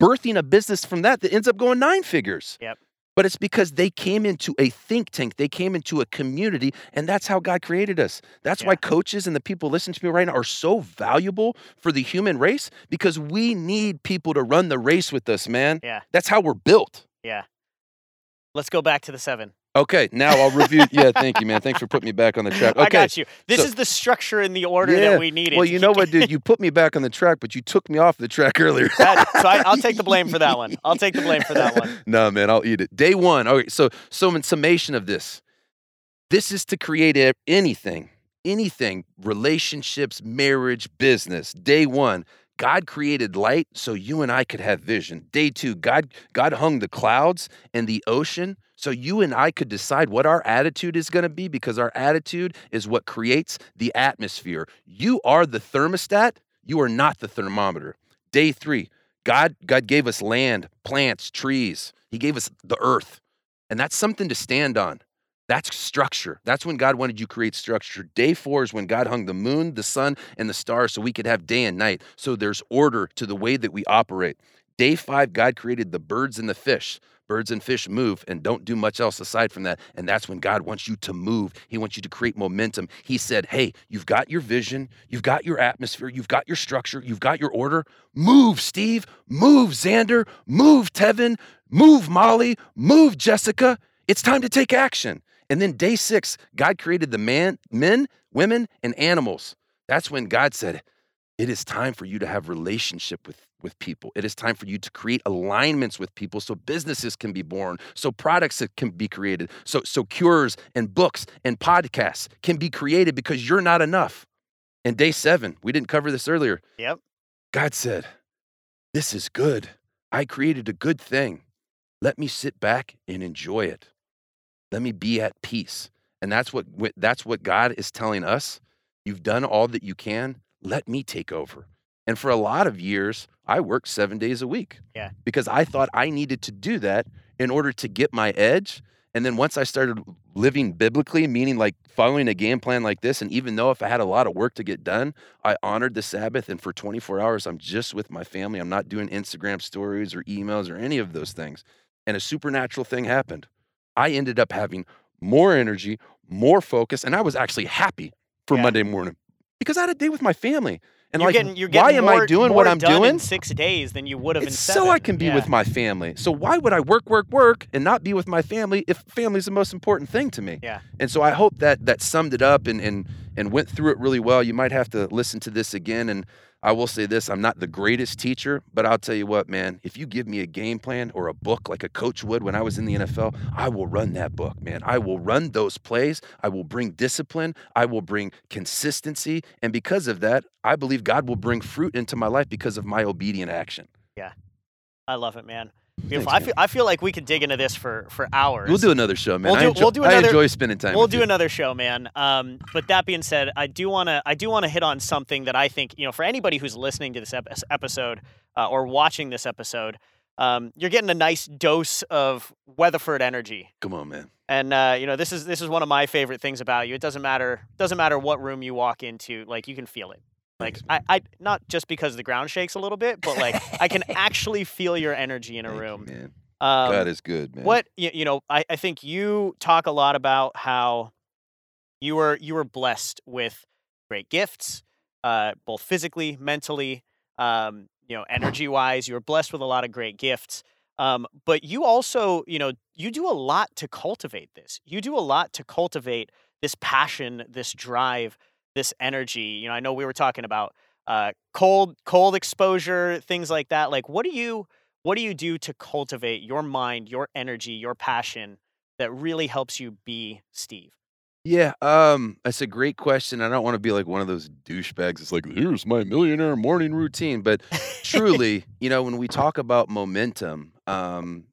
birthing a business from that that ends up going nine figures. Yep. But it's because they came into a think tank, they came into a community, and that's how God created us. That's why coaches and the people listening to me right now are so valuable for the human race because we need people to run the race with us, man. Yeah. That's how we're built. Yeah. Let's go back to the seven. Okay, now I'll review. yeah, thank you, man. Thanks for putting me back on the track. Okay. I got you. This so- is the structure and the order Yeah, that we needed. Well, you know what, dude? You put me back on the track, but you took me off the track earlier. That- so I, I'll take the blame for that one. I'll take the blame for that one. no, man, I'll eat it. Day one. Okay, so so in summation of this, this is to create anything, anything, relationships, marriage, business. Day one. God created light so you and I could have vision. Day two, God God hung the clouds and the ocean so you and I could decide what our attitude is going to be because our attitude is what creates the atmosphere. You are the thermostat, you are not the thermometer. Day 3, God God gave us land, plants, trees. He gave us the earth. And that's something to stand on. That's structure. That's when God wanted you to create structure. Day four is when God hung the moon, the sun, and the stars so we could have day and night. So there's order to the way that we operate. Day five, God created the birds and the fish. Birds and fish move and don't do much else aside from that. And that's when God wants you to move. He wants you to create momentum. He said, Hey, you've got your vision, you've got your atmosphere, you've got your structure, you've got your order. Move, Steve. Move, Xander. Move, Tevin. Move, Molly. Move, Jessica. It's time to take action. And then day six, God created the man, men, women, and animals. That's when God said, It is time for you to have relationship with with people. It is time for you to create alignments with people so businesses can be born, so products can be created, so, so cures and books and podcasts can be created because you're not enough. And day seven, we didn't cover this earlier. Yep. God said, This is good. I created a good thing. Let me sit back and enjoy it. Let me be at peace. And that's what that's what God is telling us. You've done all that you can. Let me take over. And for a lot of years, I worked seven days a week. Yeah. Because I thought I needed to do that in order to get my edge. And then once I started living biblically, meaning like following a game plan like this, and even though if I had a lot of work to get done, I honored the Sabbath. And for 24 hours, I'm just with my family. I'm not doing Instagram stories or emails or any of those things. And a supernatural thing happened. I ended up having more energy, more focus, and I was actually happy for Yeah. Monday morning because I had a day with my family. And you're like, getting, you're getting why getting am I doing more what I'm done doing? in six days than you would have in It's seven. so I can be Yeah. with my family. So why would I work, work, work, and not be with my family if family's the most important thing to me? Yeah. And so I hope that that summed it up and and and went through it really well. You might have to listen to this again. And I will say this: I'm not the greatest teacher, but I'll tell you what, man. If you give me a game plan or a book like a coach would when I was in the NFL, I will run that book, man. I will run those plays. I will bring discipline. I will bring consistency, and because of that, I believe God will bring fruit into my life because of my obedient action. Yeah. I love it, man. Thanks, I feel, I feel like we could dig into this for, for hours. We'll do another show, man. We'll I do- enjoy, we'll do I another- enjoy spending time. we'll do you. another show, man. Um, but that being said, I do want to I do want to hit on something that I think you know for anybody who's listening to this ep- episode uh, or watching this episode, um, you're getting a nice dose of Weatherford energy. Come on, man. And uh, you know this is this is one of my favorite things about you. It doesn't matter doesn't matter what room you walk into, like you can feel it. Like I, I not just because the ground shakes a little bit, but like I can actually feel your energy in a Thank you, room. man. Um, God is good, man. what you, you know I, I think you talk a lot about how you were you were blessed with great gifts uh, both physically mentally um, you know energy wise you were blessed with a lot of great gifts um, but you also you know you do a lot to cultivate this you do a lot to cultivate this passion this drive this energy you know i know we were talking about uh, cold cold exposure things like that like what do you what do you do to cultivate your mind, your energy, your passion that really helps you be Steve? Yeah, um, that's a great question. I don't want to be like one of those douchebags. It's like, here's my millionaire morning routine. But truly, you know, when we talk about momentum, um,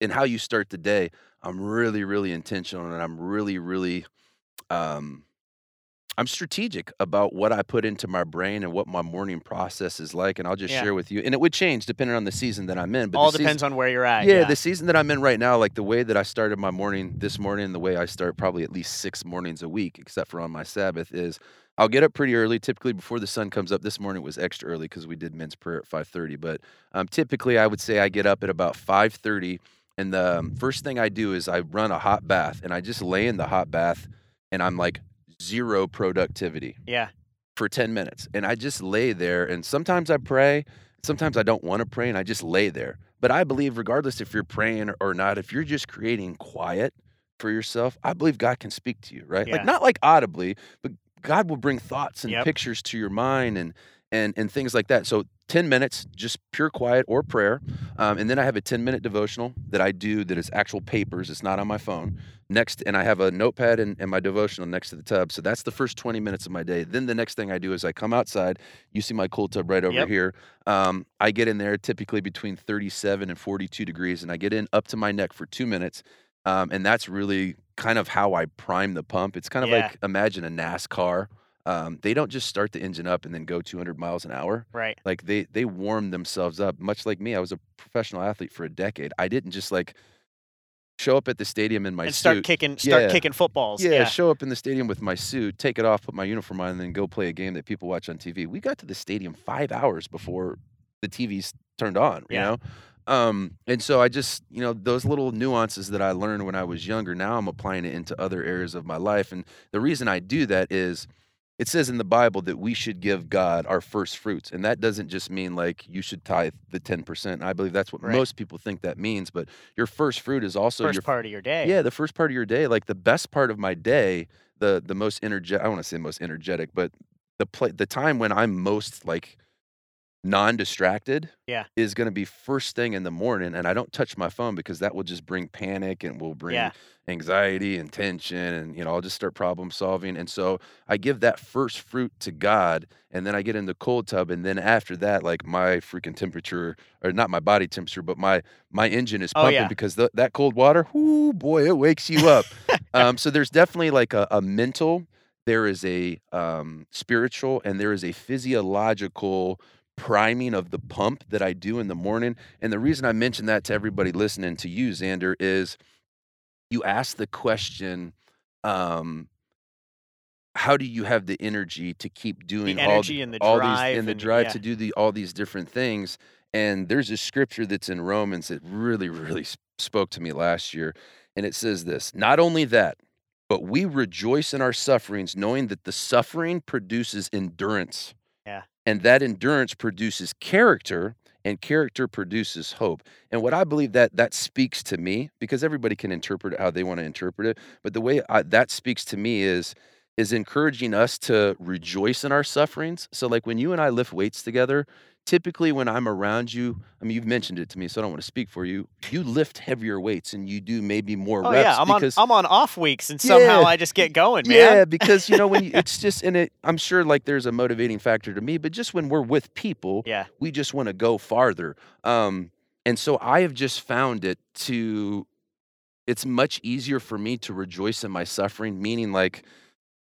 and how you start the day, I'm really, really intentional and I'm really, really um I'm strategic about what I put into my brain and what my morning process is like. And I'll just Yeah. share with you. And it would change depending on the season that I'm in. But All the season- depends on where you're at. yeah, the season that I'm in right now, like the way that I started my morning this morning, the way I start probably at least six mornings a week, except for on my Sabbath, is I'll get up pretty early, typically before the sun comes up. This morning it was extra early because we did men's prayer at 5:30. But um, typically, I would say I get up at about 5:30, and the um, first thing I do is I run a hot bath, and I just lay in the hot bath, and I'm like zero productivity yeah, for 10 minutes and I just lay there and sometimes I pray, sometimes I don't want to pray and I just lay there. But I believe regardless if you're praying or- not, if you're just creating quiet for yourself, I believe God can speak to you, right? Yeah. Like not like audibly, but God will bring thoughts and Yep. pictures to your mind and and and things like that. So 10 minutes, just pure quiet or prayer. Um, and then I have a 10 minute devotional that I do that is actual papers. It's not on my phone. Next, and I have a notepad and, and my devotional next to the tub. So that's the first 20 minutes of my day. Then the next thing I do is I come outside. You see my cool tub right over Yep. here. Um, I get in there typically between 37 and 42 degrees, and I get in up to my neck for two minutes. Um, and that's really kind of how I prime the pump. It's kind of Yeah. like imagine a NASCAR. Um, they don't just start the engine up and then go 200 miles an hour right. like they they warm themselves up much like me i was a professional athlete for a decade i didn't just like show up at the stadium in my and start suit kicking, start Yeah. kicking footballs. yeah, Yeah, show up in the stadium with my suit take it off put my uniform on and then go play a game that people watch on tv we got to the stadium five hours before the tv's turned on you Yeah. know Um, and so I just, you know, those little nuances that I learned when I was younger, now I'm applying it into other areas of my life. And the reason I do that is it says in the Bible that we should give God our first fruits. And that doesn't just mean like you should tithe the 10%. I believe that's what Right. most people think that means. But your first fruit is also First your part of your day. yeah, the first part of your day, like the best part of my day, the the most energetic. I want to say most energetic, but the play, the time when I'm most like non-distracted, Yeah. is going to be first thing in the morning, and I don't touch my phone because that will just bring panic and will bring Yeah. anxiety and tension, and you know I'll just start problem solving. And so I give that first fruit to God, and then I get in the cold tub, and then after that, like my freaking temperature, or not my body temperature, but my my engine is Oh, pumping yeah. because the, that cold water, whoo boy, it wakes you up. um, so there's definitely like a, a mental, there is a um, spiritual, and there is a physiological priming of the pump that I do in the morning. And the reason I mention that to everybody listening to you, Xander, is you ask the question, um, how do you have the energy to keep doing all energy and the all drive these and the drive yeah. to do the all these different things? And there's a scripture that's in Romans that really, really spoke to me last year, and it says this: Not only that, but we rejoice in our sufferings, knowing that the suffering produces endurance. Yeah. And that endurance produces character, and character produces hope. And what I believe that that speaks to me, because everybody can interpret how they want to interpret it, but the way I, that speaks to me is is encouraging us to rejoice in our sufferings. So like when you and I lift weights together, typically when I'm around you, I mean you've mentioned it to me, so I don't want to speak for you. You lift heavier weights and you do maybe more Oh reps yeah, I'm on I'm on off weeks and somehow Yeah. I just get going, man. yeah, because you know when you, it's just in it, I'm sure like there's a motivating factor to me, but just when we're with people, Yeah. we just want to go farther. Um, and so I have just found it to, it's much easier for me to rejoice in my suffering. Meaning, like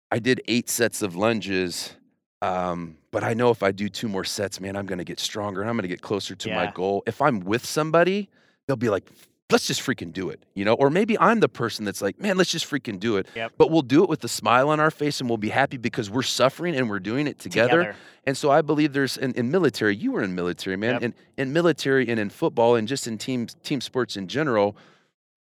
I did eight sets of lunges, um, but I know if I do two more sets, man, I'm going to get stronger and I'm going to get closer to my goal. If I'm with somebody, they'll be like. Let's just freaking do it, you know? Or maybe I'm the person that's like, man, let's just freaking do it Yep. but we'll do it with a smile on our face and we'll be happy because we're suffering and we're doing it together. And so I believe there's in, in military, you were in military, man. Yep. In in military and in football and just in team team sports in general,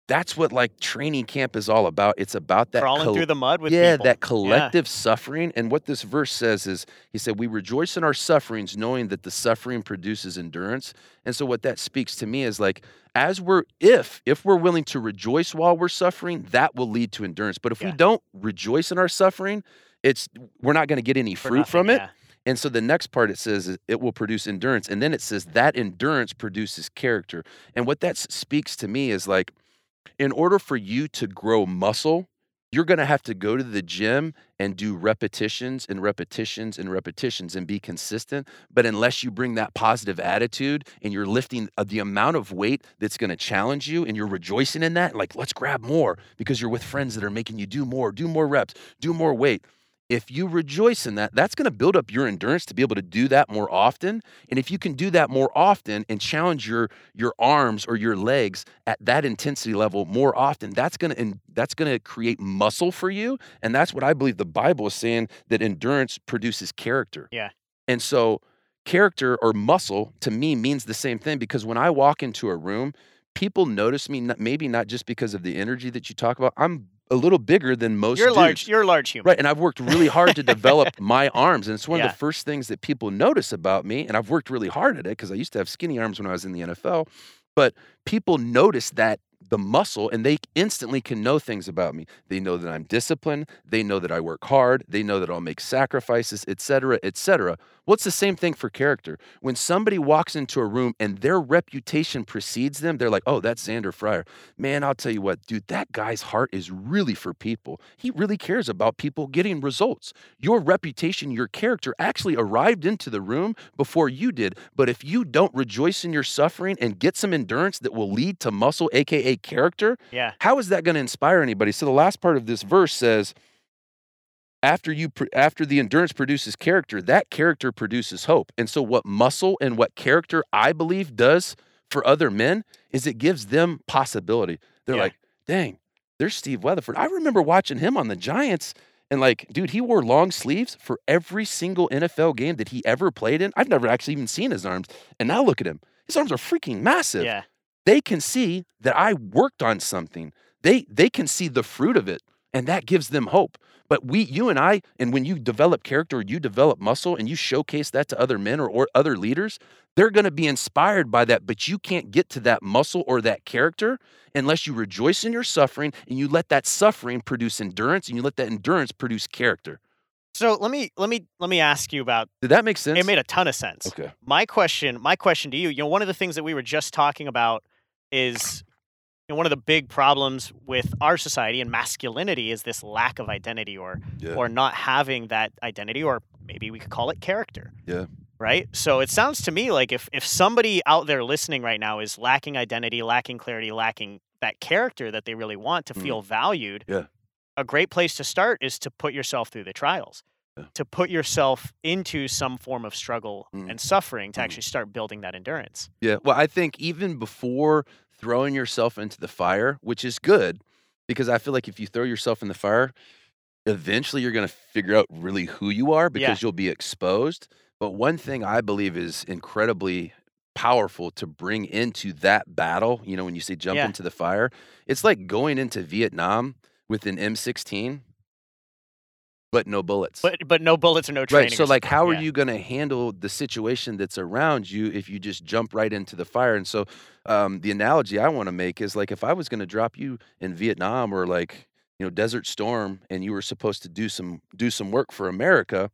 that's what like training camp is all about. It's about that Crawling col- through the mud with yeah, people. that collective suffering. And what this verse says is, he said, We rejoice in our sufferings, knowing that the suffering produces endurance. And so, what that speaks to me is like, as we're, if, if we're willing to rejoice while we're suffering, that will lead to endurance. But if we don't rejoice in our suffering, it's, we're not going to get any fruit nothing, from it. yeah. And so the next part it says is it will produce endurance. And then it says that endurance produces character. And what that speaks to me is like, in order for you to grow muscle, you're going to have to go to the gym and do repetitions and repetitions and repetitions and be consistent. But unless you bring that positive attitude and you're lifting uh, the amount of weight that's going to challenge you and you're rejoicing in that, like, let's grab more because you're with friends that are making you do more, do more reps, do more weight. If you rejoice in that, that's going to build up your endurance to be able to do that more often. And if you can do that more often and challenge your your arms or your legs at that intensity level more often, that's going to that's going to create muscle for you. And that's what I believe the Bible is saying that endurance produces character. Yeah. And so character or muscle to me means the same thing because when I walk into a room, people notice me maybe not just because of the energy that you talk about. I'm a little bigger than most You're dudes. large. You're a large human. Right. And I've worked really hard to develop my arms. And it's one of the first things that people notice about me. And I've worked really hard at it because I used to have skinny arms when I was in the NFL. But people notice that the muscle and they instantly can know things about me. They know that I'm disciplined. They know that I work hard. They know that I'll make sacrifices, etc cetera, et cetera. Well, it's the same thing for character. When somebody walks into a room and their reputation precedes them, they're like, oh, that's Xander Fryer. Man, I'll tell you what, dude, that guy's heart is really for people. He really cares about people getting results. Your reputation, your character actually arrived into the room before you did. But if you don't rejoice in your suffering and get some endurance that will lead to muscle, AKA character, Yeah. how is that going to inspire anybody? So the last part of this verse says, after you after the endurance produces character, that character produces hope. And so what muscle and what character I believe does for other men is it gives them possibility. They're Yeah. like, "Dang, there's Steve Weatherford. I remember watching him on the Giants and like, dude, he wore long sleeves for every single NFL game that he ever played in. I've never actually even seen his arms. And now look at him. his arms are freaking massive. Yeah. They can see that I worked on something. They they can see the fruit of it, and that gives them hope. But we, you and I, and when you develop character, you develop muscle, and you showcase that to other men or, or other leaders, they're going to be inspired by that. But you can't get to that muscle or that character unless you rejoice in your suffering and you let that suffering produce endurance, and you let that endurance produce character. So let me let me let me ask you about. Did that make sense? It made a ton of sense. okay. My question, my question to you, you know, one of the things that we were just talking about is you know, one of the big problems with our society and masculinity is this lack of identity or Yeah. or not having that identity or maybe we could call it character. Yeah. Right? So it sounds to me like if if somebody out there listening right now is lacking identity, lacking clarity, lacking that character that they really want to Mhm. feel valued, Yeah. a great place to start is to put yourself through the trials. Yeah. To put yourself into some form of struggle Mm. and suffering to Mm. actually start building that endurance. Yeah. Well, I think even before throwing yourself into the fire, which is good, because I feel like if you throw yourself in the fire, eventually you're going to figure out really who you are because Yeah. you'll be exposed. But one thing I believe is incredibly powerful to bring into that battle, you know, when you say jump Yeah. into the fire, it's like going into Vietnam with an M16, but no bullets. But but no bullets or no training. Right. So, like, how are Yeah. you going to handle the situation that's around you if you just jump right into the fire? And so, um, the analogy I want to make is like if I was going to drop you in Vietnam or like you know Desert Storm, and you were supposed to do some do some work for America.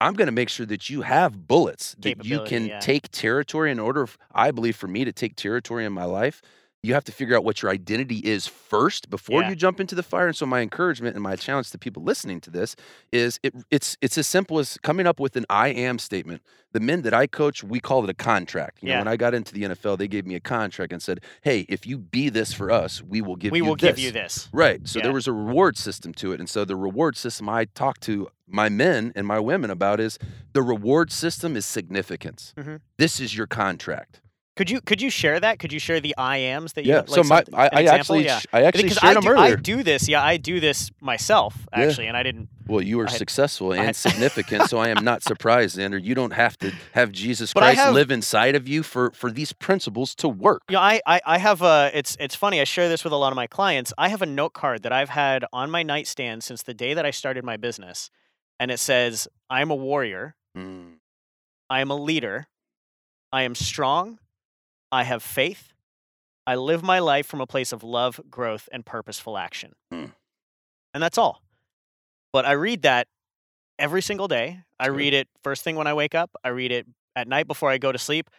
I'm going to make sure that you have bullets that you can yeah. take territory. In order, I believe, for me to take territory in my life, you have to figure out what your identity is first before Yeah. you jump into the fire. And so, my encouragement and my challenge to people listening to this is it, it's it's as simple as coming up with an I am statement. The men that I coach, we call it a contract. You know, Yeah. when I got into the NFL, they gave me a contract and said, "Hey, if you be this for us, we will give we you will this." give you this. Right. So Yeah. there was a reward system to it. And so the reward system I talk to my men and my women about is the reward system is significance. Mhm. This is your contract. Could you could you share that? Could you share the I ams that you Yeah. like so my I, I actually yeah. I actually because shared I them do, I do this, yeah, I do this myself Yeah. actually, and I didn't. well, you were had- successful and had- significant, so I am not surprised, Xander. You don't have to have Jesus Christ have- live inside of you for for these principles to work. You know, I, I I have a. It's it's funny. I share this with a lot of my clients. I have a note card that I've had on my nightstand since the day that I started my business, and it says, "I'm a warrior. Mm, I am a leader. I am strong. I have faith. I live my life from a place of love, growth, and purposeful action. Hmm. And that's all. But I read that every single day. I read it first thing when I wake up. I read it at night before I go to sleep.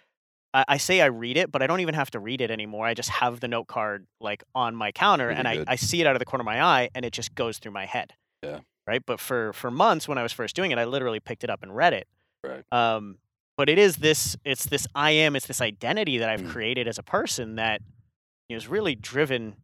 I, I say I read it, but I don't even have to read it anymore. I just have the note card like on my counter Really and I. I see it out of the corner of my eye and it just goes through my head. Yeah. Right. But for for months when I was first doing it, I literally picked it up and read it. Right. Um, but it is this it's this I am, it's this identity that I've Mm. created as a person that you know, has really driven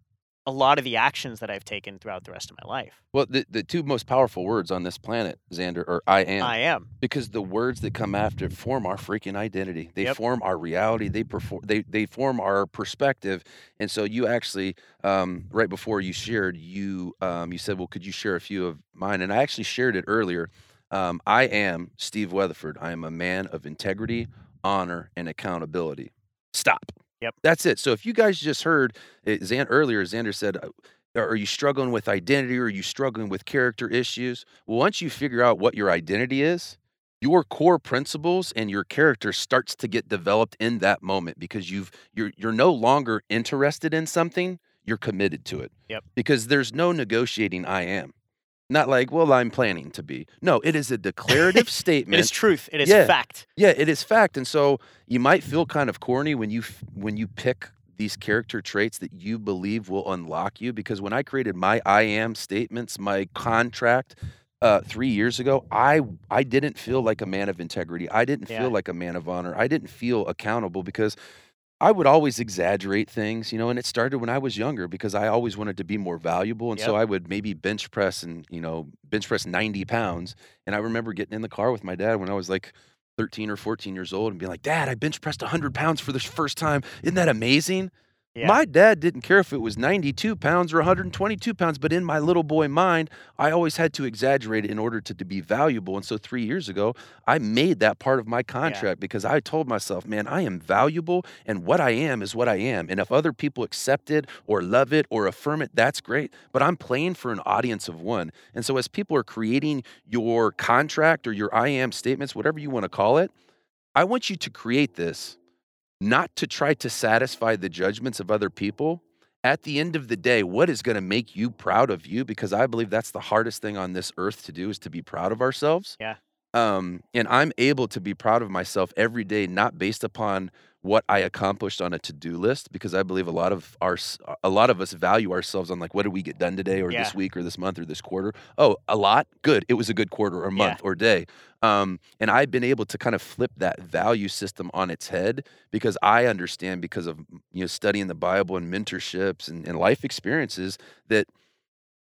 a lot of the actions that I've taken throughout the rest of my life. Well, the, the two most powerful words on this planet, Xander, are I am. I am. because the words that come after form our freaking identity. They Yep. form our reality. They perform. They they form our perspective. And so you actually, um, right before you shared, you um, you said, "Well, could you share a few of mine?" And I actually shared it earlier. Um, I am Steve Weatherford. I am a man of integrity, honor, and accountability. Stop. Yep. That's it. So if you guys just heard it, Xan, earlier, Xander said. uh, Are you struggling with identity or are you struggling with character issues? Well, once you figure out what your identity is, your core principles and your character starts to get developed in that moment because you've you're you're no longer interested in something, you're committed to it. Yep. Because there's no negotiating I am. Not like, well, I'm planning to be. No, it is a declarative statement. is truth. It is Yeah. fact. Yeah, it is fact. And so you might feel kind of corny when you when you pick these character traits that you believe will unlock you because when I created my I am statements, my contract uh 3 years ago, I I didn't feel like a man of integrity. I didn't Yeah. feel like a man of honor. I didn't feel accountable because I would always exaggerate things, you know, and it started when I was younger because I always wanted to be more valuable. And so Yep. I would maybe bench press and, you know, bench press 90 pounds. And I remember getting in the car with my dad when I was like 13 or 14 years old and being like, Dad, I bench pressed 100 pounds for the first time. Isn't that amazing? Yeah. My dad didn't care if it was 92 pounds or 122 pounds, but in my little boy mind, I always had to exaggerate in order to, to be valuable. And so three years ago, I made that part of my contract because I told myself, man, I am valuable and what I am is what I am. And if other people accept it or love it or affirm it, that's great. But I'm playing for an audience of one. And so as people are creating your contract or your I am statements, whatever you want to call it, I want you to create this not to try to satisfy the judgments of other people. At the end of the day, what is going to make you proud of you? Because I believe that's the hardest thing on this earth to do is to be proud of ourselves. Yeah. Um, and I'm able to be proud of myself every day, not based upon what I accomplished on a to-do list, because I believe a lot of our a lot of us value ourselves on like what did we get done today, or Yeah. this week, or this month, or this quarter. Oh, a lot, good. It was a good quarter, or Yeah. month, or day. Um, and I've been able to kind of flip that value system on its head because I understand because of you know studying the Bible and mentorships and, and life experiences that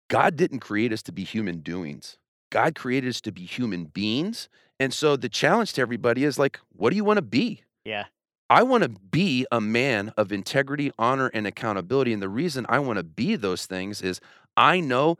God didn't create us to be human doings. God created us to be human beings. And so the challenge to everybody is like, what do you want to be? Yeah. I want to be a man of integrity, honor, and accountability. And the reason I want to be those things is I know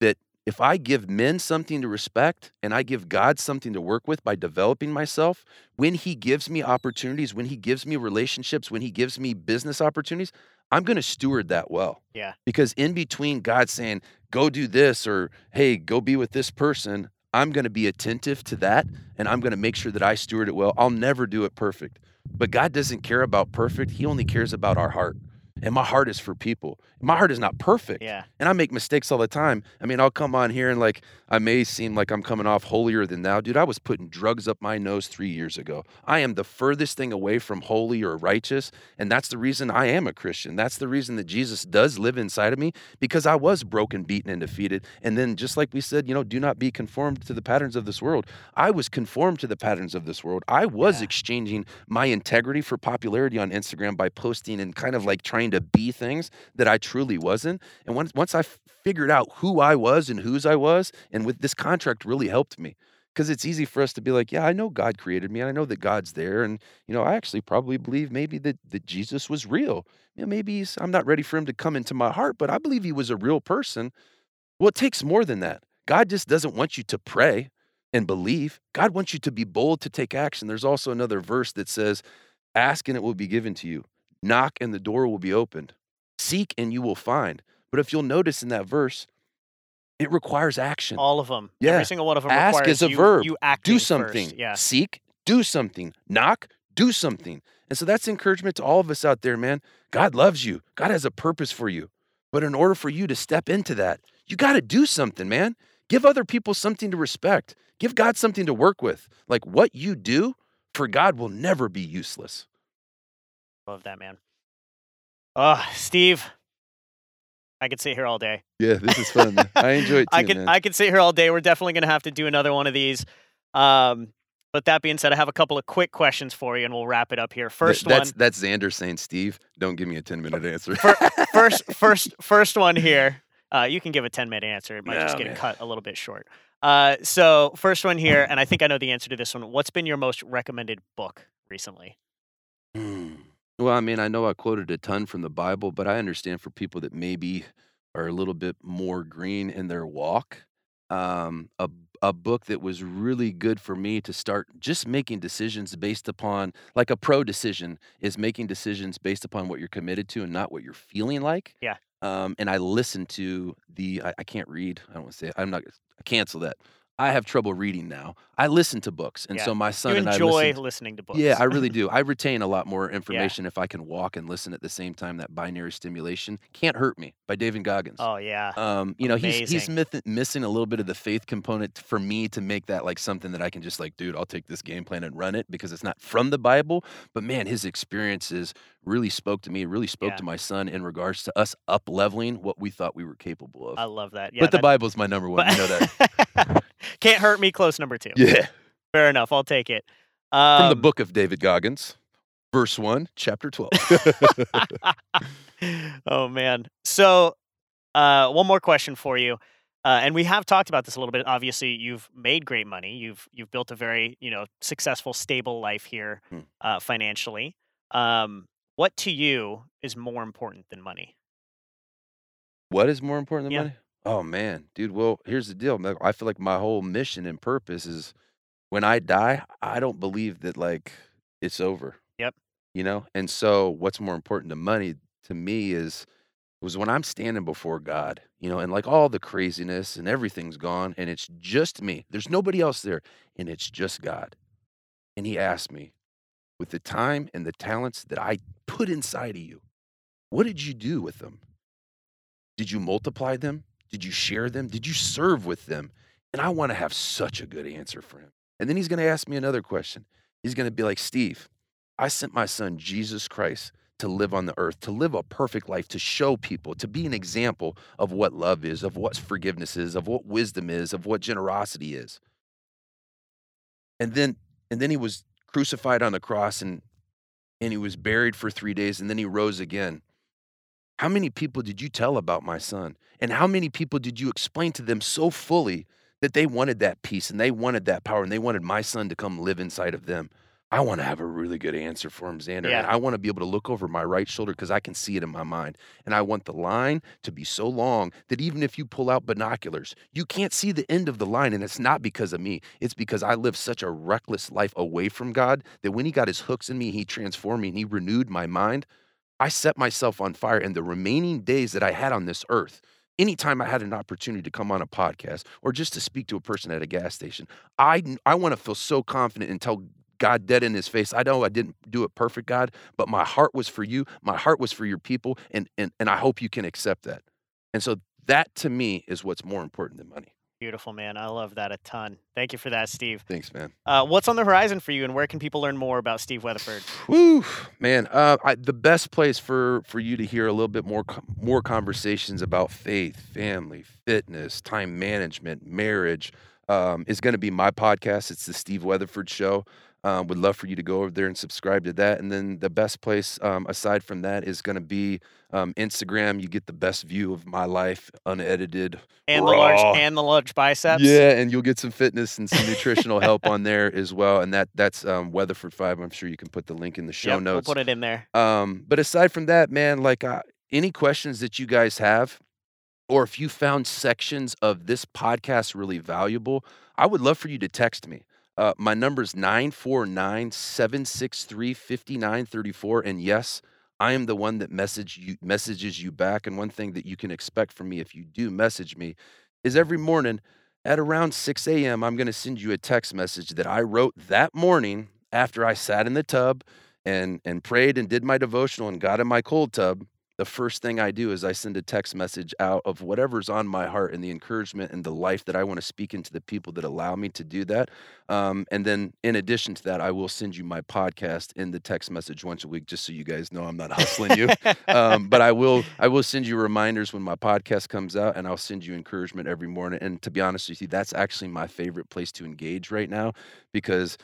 that if I give men something to respect and I give God something to work with by developing myself, when He gives me opportunities, when He gives me relationships, when He gives me business opportunities, I'm going to steward that well. Yeah. Because in between God saying, go do this or, hey, go be with this person, I'm going to be attentive to that and I'm going to make sure that I steward it well. I'll never do it perfect. But God doesn't care about perfect, He only cares about our heart. And my heart is for people. My heart is not perfect. Yeah. And I make mistakes all the time. I mean, I'll come on here and like I may seem like I'm coming off holier than thou. Dude, I was putting drugs up my nose three years ago. I am the furthest thing away from holy or righteous. And that's the reason I am a Christian. That's the reason that Jesus does live inside of me because I was broken, beaten, and defeated. And then, just like we said, you know, do not be conformed to the patterns of this world. I was conformed to the patterns of this world. I was Yeah. exchanging my integrity for popularity on Instagram by posting and kind of like trying to be things that I truly wasn't. And once once I figured out who I was and whose I was, and with this contract really helped me. Because it's easy for us to be like, yeah, I know God created me, and I know that God's there, and you know, I actually probably believe maybe that that Jesus was real. You know, maybe I'm not ready for him to come into my heart, but I believe he was a real person. Well, it takes more than that. God just doesn't want you to pray and believe. God wants you to be bold to take action. There's also another verse that says, Ask and it will be given to you, knock and the door will be opened, seek and you will find. But if you'll notice in that verse, it requires action. All of them. Yeah. Every single one of them Ask requires is a you, verb. you acting do first. something. Yeah. Seek, do something. Knock, do something. And so that's encouragement to all of us out there, man. God loves you. God has a purpose for you. But in order for you to step into that, you got to do something, man. Give other people something to respect. Give God something to work with. Like what you do for God will never be useless. Love that, man. Oh, Steve. I could sit here all day. Yeah, this is fun. I enjoy it too, I could man. I could sit here all day. We're definitely gonna have to do another one of these. Um, but that being said, I have a couple of quick questions for you, and we'll wrap it up here. First that's one, that's Xander saying, Steve, don't give me a 10 minute answer. first, first, first one here. Uh, you can give a ten minute answer. It might just get man. cut a little bit short. Uh, so first one here, and I think I know the answer to this one. What's been your most recommended book recently? Well, I mean, I know I quoted a ton from the Bible, but I understand for people that maybe are a little bit more green in their walk. Um, a a book that was really good for me to start just making decisions based upon like a pro decision is making decisions based upon what you're committed to and not what you're feeling like. Yeah. Um, and I listened to the I, I can't read. I don't want to say it. I'm not I cancel that. I have trouble reading now. I listen to books, and Yeah. so my son you and I enjoy listening to books. yeah, I really do. I retain a lot more information if I can walk and listen at the same time. That binary stimulation can't hurt me by David Goggins. oh yeah. Um, you know, he's he's myth- missing a little bit of the faith component for me to make that like something that I can just like, dude, I'll take this game plan and run it because it's not from the Bible. But man, his experiences really spoke to me, really spoke Yeah. to my son in regards to us up leveling what we thought we were capable of. I love that. Yeah. but the that- Bible's my number one. you know that. Can't hurt me. Close number two. yeah. Fair enough. I'll take it. Um, From the book of David Goggins, verse one, chapter twelve. oh man. So, uh, one more question for you, uh, and we have talked about this a little bit. Obviously, you've made great money. You've you've built a very you know successful, stable life here Hmm. uh, financially. Um, What to you is more important than money? What is more important than Yeah. money? Oh man, dude. Well, here's the deal. man. I feel like my whole mission and purpose is when I die, I don't believe that like it's over. Yep. You know? And so what's more important to money to me is was when I'm standing before God, you know, and like all the craziness and everything's gone and it's just me. There's nobody else there and it's just God. And he asked me, with the time and the talents that I put inside of you, what did you do with them? Did you multiply them? Did you share them? Did you serve with them? And I want to have such a good answer for him. And then he's going to ask me another question. He's going to be like, Steve, I sent my son, Jesus Christ, to live on the earth, to live a perfect life, to show people, to be an example of what love is, of what forgiveness is, of what wisdom is, of what generosity is. And then and then he was crucified on the cross and and he was buried for 3 days and then he rose again. How many people did you tell about my son? And how many people did you explain to them so fully that they wanted that peace and they wanted that power and they wanted my son to come live inside of them? I want to have a really good answer for him, Xander. Yeah. And I want to be able to look over my right shoulder because I can see it in my mind. And I want the line to be so long that even if you pull out binoculars, you can't see the end of the line. And it's not because of me, it's because I lived such a reckless life away from God that when He got His hooks in me, He transformed me and He renewed my mind. I set myself on fire. And the remaining days that I had on this earth, anytime I had an opportunity to come on a podcast or just to speak to a person at a gas station, I, I want to feel so confident and tell God dead in his face. I know I didn't do it perfect, God, but my heart was for you. My heart was for your people. And, and, and I hope you can accept that. And so that to me is what's more important than money. Beautiful, man. I love that a ton. Thank you for that, Steve. Thanks, man. Uh, what's on the horizon for you, and where can people learn more about Steve Weatherford? Woo, man. Uh, I, the best place for for you to hear a little bit more more conversations about faith, family, fitness, time management, marriage um, is going to be my podcast. It's the Steve Weatherford Show. Um, would love for you to go over there and subscribe to that. And then the best place um, aside from that is going to be um, Instagram. You get the best view of my life, unedited, And the large and the large biceps. Yeah, and you'll get some fitness and some nutritional help on there as well. And that that's um, Weatherford Five. I'm sure you can put the link in the show Yep, notes. We'll put it in there. Um, but aside from that, man, like uh, any questions that you guys have, or if you found sections of this podcast really valuable, I would love for you to text me. Uh, my number is 949 763 5934. And yes, I am the one that message you, messages you back. And one thing that you can expect from me if you do message me is every morning at around 6 a.m., I'm going to send you a text message that I wrote that morning after I sat in the tub and and prayed and did my devotional and got in my cold tub the first thing i do is i send a text message out of whatever's on my heart and the encouragement and the life that i want to speak into the people that allow me to do that um, and then in addition to that i will send you my podcast in the text message once a week just so you guys know i'm not hustling you um, but I will I will send you reminders when my podcast comes out, and I'll send you encouragement every morning. And to be honest with you, that's actually my favorite place to engage right now because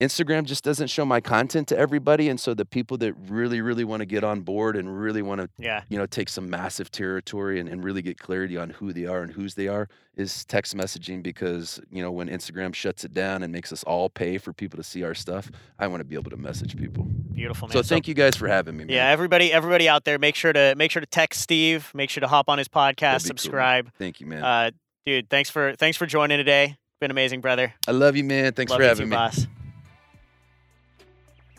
Instagram just doesn't show my content to everybody, and so the people that really really want to get on board and really want to yeah. you know take some massive territory and, and really get clarity on who they are and whose they are is text messaging because you know when Instagram shuts it down and makes us all pay for people to see our stuff, I want to be able to message people. Beautiful, man. So thank you guys for having me. Man. Yeah, everybody, everybody out there, make sure to make sure to text Steve. Make sure to hop on his podcast, That'd cool, subscribe. Thank you, man. Uh, dude, thanks for thanks for joining today. Been amazing, brother. I love you, man. Thanks Love for having too, me. boss.